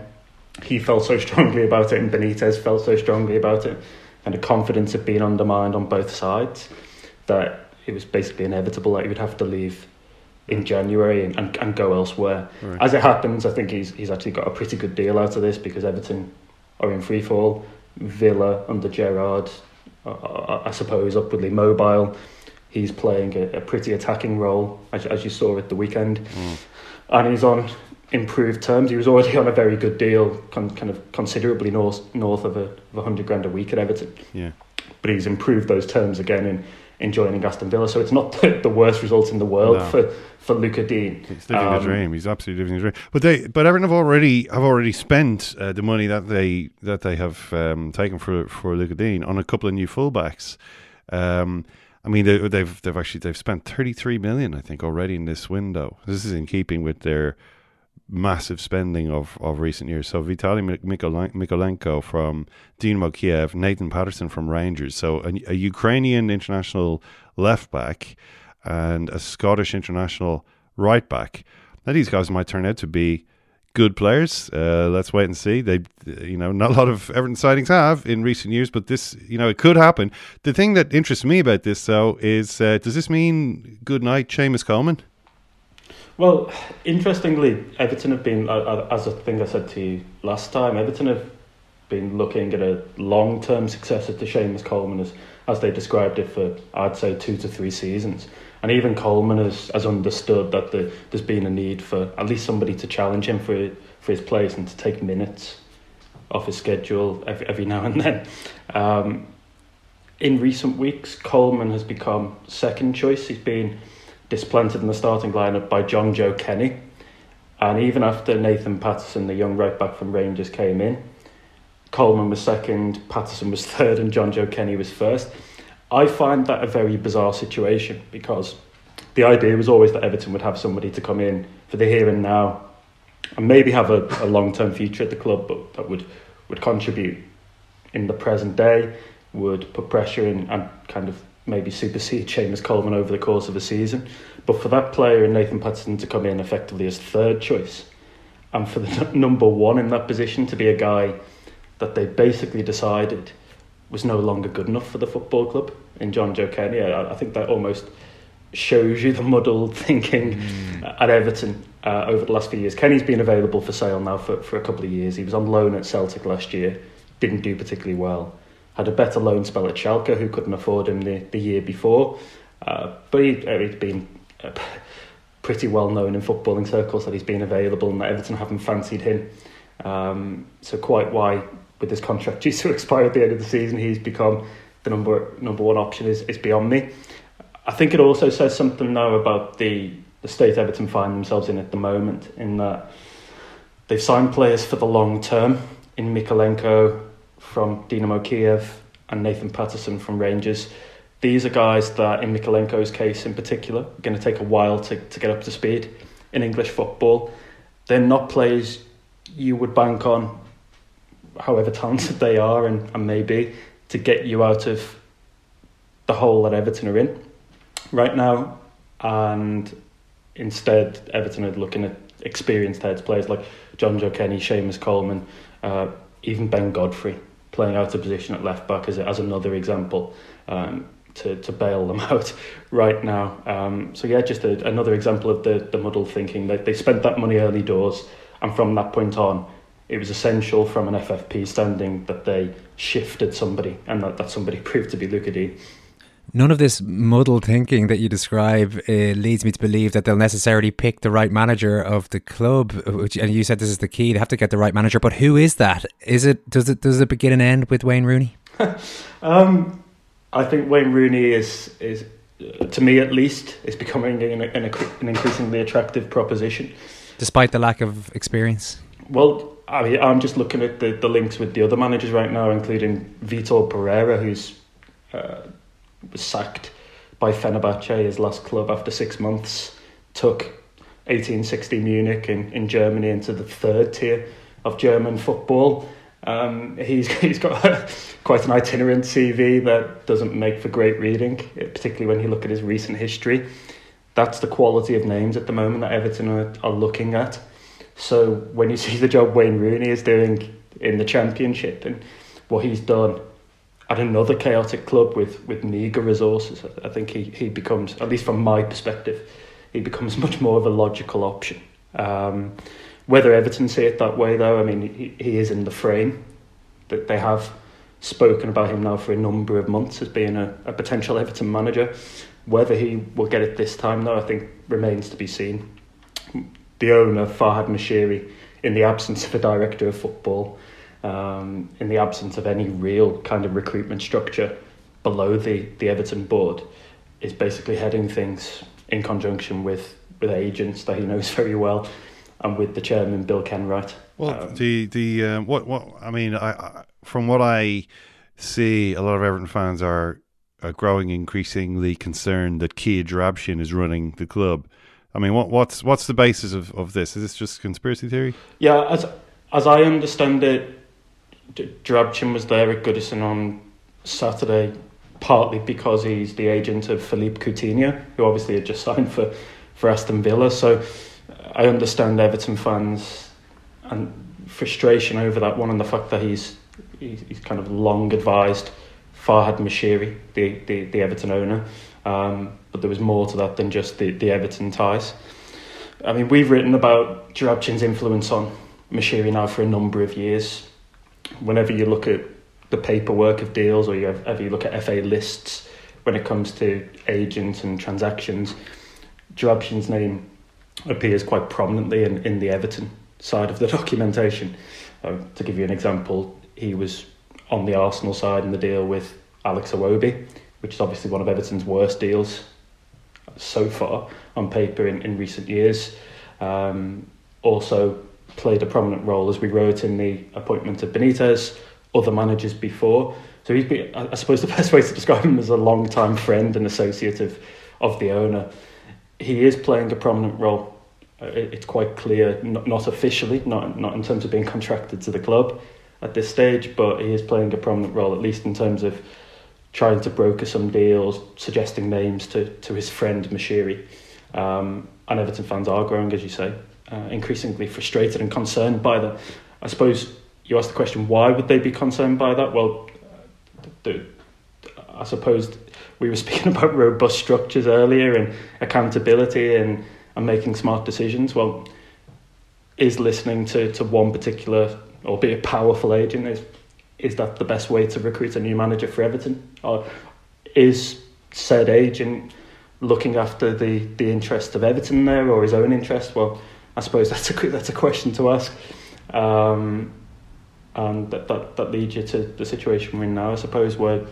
He felt so strongly about it, and Benitez felt so strongly about it, and the confidence had been undermined on both sides that it was basically inevitable that he would have to leave in January and, and, and go elsewhere. Right. As it happens, I think he's he's actually got a pretty good deal out of this because Everton are in free fall. Villa under Gerrard, uh, I suppose, upwardly mobile. He's playing a, a pretty attacking role, as, as you saw at the weekend, and he's on improved terms. He was already <laughs> on a very good deal, con, kind of considerably north north of a, of hundred grand a week at Everton. Yeah. But he's improved those terms again in, in joining Aston Villa. So it's not <laughs> the, the worst result in the world No. for, for Lucas Digne. He's living Um, the dream. He's absolutely living the dream. But they, but Everton have already have already spent uh, the money that they that they have um, taken for for Lucas Digne on a couple of new fullbacks. Um, I mean, they, they've they've actually they've spent thirty three million, I think, already in this window. This is in keeping with their massive spending of, of recent years. So Vitaly Mik- Mykolenko from Dynamo Kiev, Nathan Patterson from Rangers. So a, a Ukrainian international left back and a Scottish international right back. Now these guys might turn out to be good players. Uh, let's wait and see. They, you know, not a lot of Everton sightings have in recent years, but this, you know, it could happen. The thing that interests me about this, though, is uh, does this mean good night, Seamus Coleman? Well, interestingly, Everton have been, as I think I said to you last time, Everton have been looking at a long-term successor to Seamus Coleman as, as they described it for, I'd say, two to three seasons. And even Coleman has, has understood that the, there's been a need for at least somebody to challenge him for, for his place and to take minutes off his schedule every, every now and then. Um, in recent weeks, Coleman has become second choice. He's been displanted in the starting lineup by Jonjoe Kenny. And even after Nathan Patterson, the young right back from Rangers, came in, Coleman was second, Patterson was third, and Jonjoe Kenny was first. I find that a very bizarre situation because the idea was always that Everton would have somebody to come in for the here and now and maybe have a, a long term future at the club, but that would, would contribute in the present day, would put pressure in and kind of maybe supersede Seamus Coleman over the course of a season. But for that player and Nathan Patterson to come in effectively as third choice, and for the n- number one in that position to be a guy that they basically decided was no longer good enough for the football club in Jonjoe Kenny, I, I think that almost shows you the muddled <laughs> thinking at Everton uh, over the last few years. Kenny's been available for sale now for, for a couple of years. He was on loan at Celtic last year, didn't do particularly well. Had a better loan spell at Schalke, who couldn't afford him the, the year before. Uh, but he, uh, he'd been uh, <laughs> pretty well known in footballing circles that he's been available and that Everton haven't fancied him. Um, so quite why, with his contract due to <laughs> expire at the end of the season, he's become the number number one option is, is beyond me. I think it also says something now about the, the state Everton find themselves in at the moment, in that they've signed players for the long term in Mykolenko from Dynamo Kiev and Nathan Patterson from Rangers. These are guys that, in Mykolenko's case in particular, are going to take a while to, to get up to speed in English football. They're not players you would bank on, however talented they are and, and may be, to get you out of the hole that Everton are in right now. And instead, Everton are looking at experienced heads players like Jonjoe Kenny, Seamus Coleman, uh, even Ben Godfrey playing out of position at left back as, as another example um, to, to bail them <laughs> out right now. Um, so, yeah, just a, another example of the, the muddled thinking. They, they spent that money early doors, and from that point on, it was essential from an FFP standing that they shifted somebody, and that, that somebody <laughs> proved to be Lucas Digne. None of this muddled thinking that you describe uh, leads me to believe that they'll necessarily pick the right manager of the club. Which, and you said this is the key; they have to get the right manager. But who is that? Is it does it does it begin and end with Wayne Rooney? <laughs> Um, I think Wayne Rooney is is to me at least is becoming an, an, an increasingly attractive proposition. despite the lack of experience. Well, I mean, I'm just looking at the, the links with the other managers right now, including Vitor Pereira, who's uh, was sacked by Fenerbahce, his last club, after six months. Took 1860 Munich in, in Germany into the third tier of German football. Um, he's <laughs> he's got <laughs> quite an itinerant CV that doesn't make for great reading, particularly when you look at his recent history. That's the quality of names at the moment that Everton are, are looking at. So when you <laughs> see the job Wayne Rooney is doing in the Championship and what he's done at another chaotic club with, with meagre resources, I think he, he becomes, at least from my perspective, he becomes <laughs> much more of a logical option. Um, whether Everton see it that way, though, I mean, he, he is in the frame. That they have spoken about him now for a number of months as being a, a potential Everton manager. Whether he will get it this time, though, I think remains to be seen. The owner, Farhad Moshiri, in the absence of a director of football, um, in the absence of any real kind of recruitment structure below the, the Everton board, is basically heading things in conjunction with, with agents that he knows <laughs> very well and with the chairman, Bill Kenwright. Well, the the um, what what I mean, I, I from what I see, a lot of Everton fans are, are growing increasingly concerned that Kia Joorabchian is running the club. I mean, what what's what's the basis of, of this? Is this just conspiracy theory? Yeah, as as I understand it, Joorabchian was there at Goodison on Saturday, partly because he's the agent of Philippe Coutinho, who obviously had just <laughs> signed for, for Aston Villa. So I understand Everton fans and frustration over that one and the fact that he's he's, he's kind of long advised Farhad Moshiri, the, the, the Everton owner. Um, but there was more to that than just the, the Everton ties. I mean, we've written about Joorabchian's influence on Moshiri now for a number of years. Whenever you look at the paperwork of deals or you have, ever you look at FA lists when it comes to agents and transactions, Joorabchian's name appears quite prominently in, in the Everton side of the <laughs> documentation. Uh, to give you an example, he was on the Arsenal side in the deal with Alex Iwobi, which is obviously one of Everton's worst deals so far on paper in, in recent years. Um, also played a prominent role, as we wrote, in the appointment of Benitez, other managers before. So he's been, I suppose the <laughs> best way to describe him is a long-time friend and associate of, of the owner. He is playing a prominent role. Uh, It's quite clear, not, not officially, not, not in terms of being contracted to the club at this stage, but he is playing a prominent role, at least in terms of trying to broker some deals, suggesting names to, to his friend Moshiri. Um, and Everton fans are growing, as you say, uh, increasingly frustrated and concerned by that. I suppose you asked the question, why would they be concerned by that? Well, the, I suppose we were <laughs> speaking about robust structures earlier and accountability and, and making smart decisions. Well, is listening to, to one particular, albeit a powerful agent, is is that the best way to recruit a new manager for Everton? Or is said agent looking after the, the interest of Everton there or his own interest? Well, I suppose that's a <laughs> that's a question to ask. Um, and that, that, that leads you to the situation we're in now, I suppose, where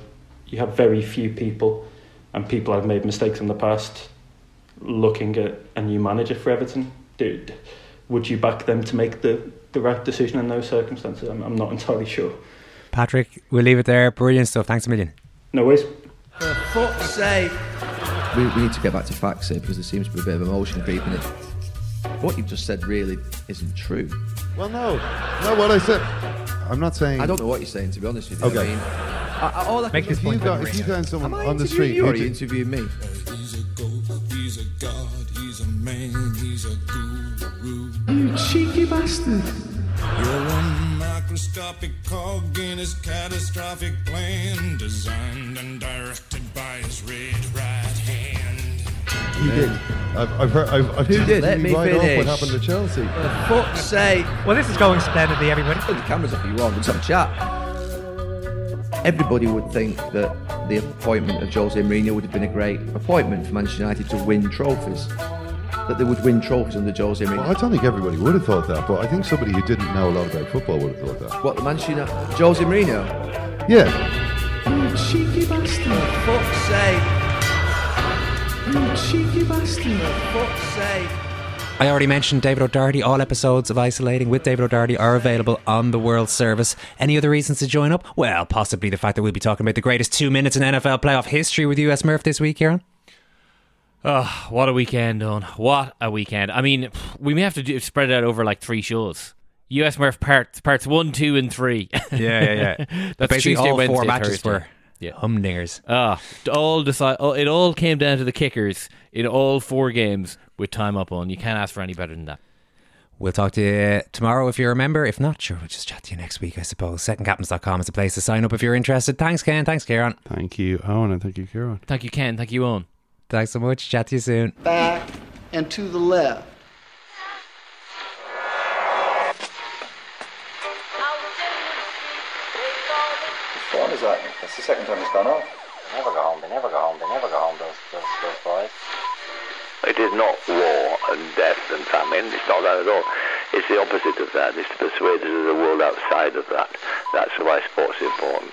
you have very few people, and people have made mistakes in the past, looking at a new manager for Everton. Do, would you back them to make the, the right decision in those circumstances? I'm, I'm not <laughs> entirely sure. Patrick, we'll leave it there. Brilliant stuff. Thanks a million. No worries. For fuck's sake. We, we need to get back to facts here because there seems to be a bit of emotion creeping in. What you've just said really isn't true. Well, no. No, what I said. I'm not saying. I don't know what you're saying, to be honest with you. Okay. I mean, I, I, all I Make can this point. If you got- if you found someone on the street you or who are you did- interviewing me? He's a god, he's a man, he's a guru. You cheeky bastard. You're one microscopic cog in his catastrophic plan, designed and directed by his red right hand. He did. I've, I've heard. I've, I've Who just did? Let me right off finish. what happened to Chelsea. For fuck's sake. Well, this is going splendidly, everybody. Put the cameras up if you want. Let's have a chat. Everybody would think that that the appointment of Jose Mourinho would have been a great appointment for Manchester United to win trophies. That they would win trophies under Jose Mourinho. Well, I don't think everybody would have thought that, but I think somebody who didn't know a lot about football would have thought that. What, the Manchester United? Jose Mourinho? Yeah. You cheeky bastard. For fuck's sake. You cheeky bastard. For fuck's sake. I already mentioned David O'Doherty. All episodes of Isolating with David O'Doherty are available on the World Service. Any other reasons to join up? Well, possibly the fact that we'll be talking about the greatest two minutes in NFL playoff history with US Murph this week, Kieran. Oh, what a weekend, on What a weekend. I mean, we may have to do, spread it out over like three shows. US Murph parts parts one, two, and three. Yeah, yeah, yeah. <laughs> That's Basically Tuesday, all four matches Thursday. were yeah. humdingers. Ah, it all decide. Oh, it all came down to the kickers in all four games with time up on. You can't ask for any better than that. We'll talk to you tomorrow if you remember. If not, sure, we'll just chat to you next week, I suppose. Secondcaptains.com is the place to sign up if you're interested. Thanks, Ken. Thanks, Kieran. Thank you, Owen, and thank you, Kieran. Thank you, Ken. Thank you, Owen. Thanks so much. Chat to you soon. Back and to the left. Whose phone is that? That's the second time it's gone off. They never go home, they never go home, they never go home, those, those, those boys. It is not war and death and famine. It's not that at all. It's the opposite of that. It's to persuade us of the world outside of that. That's why sport's important.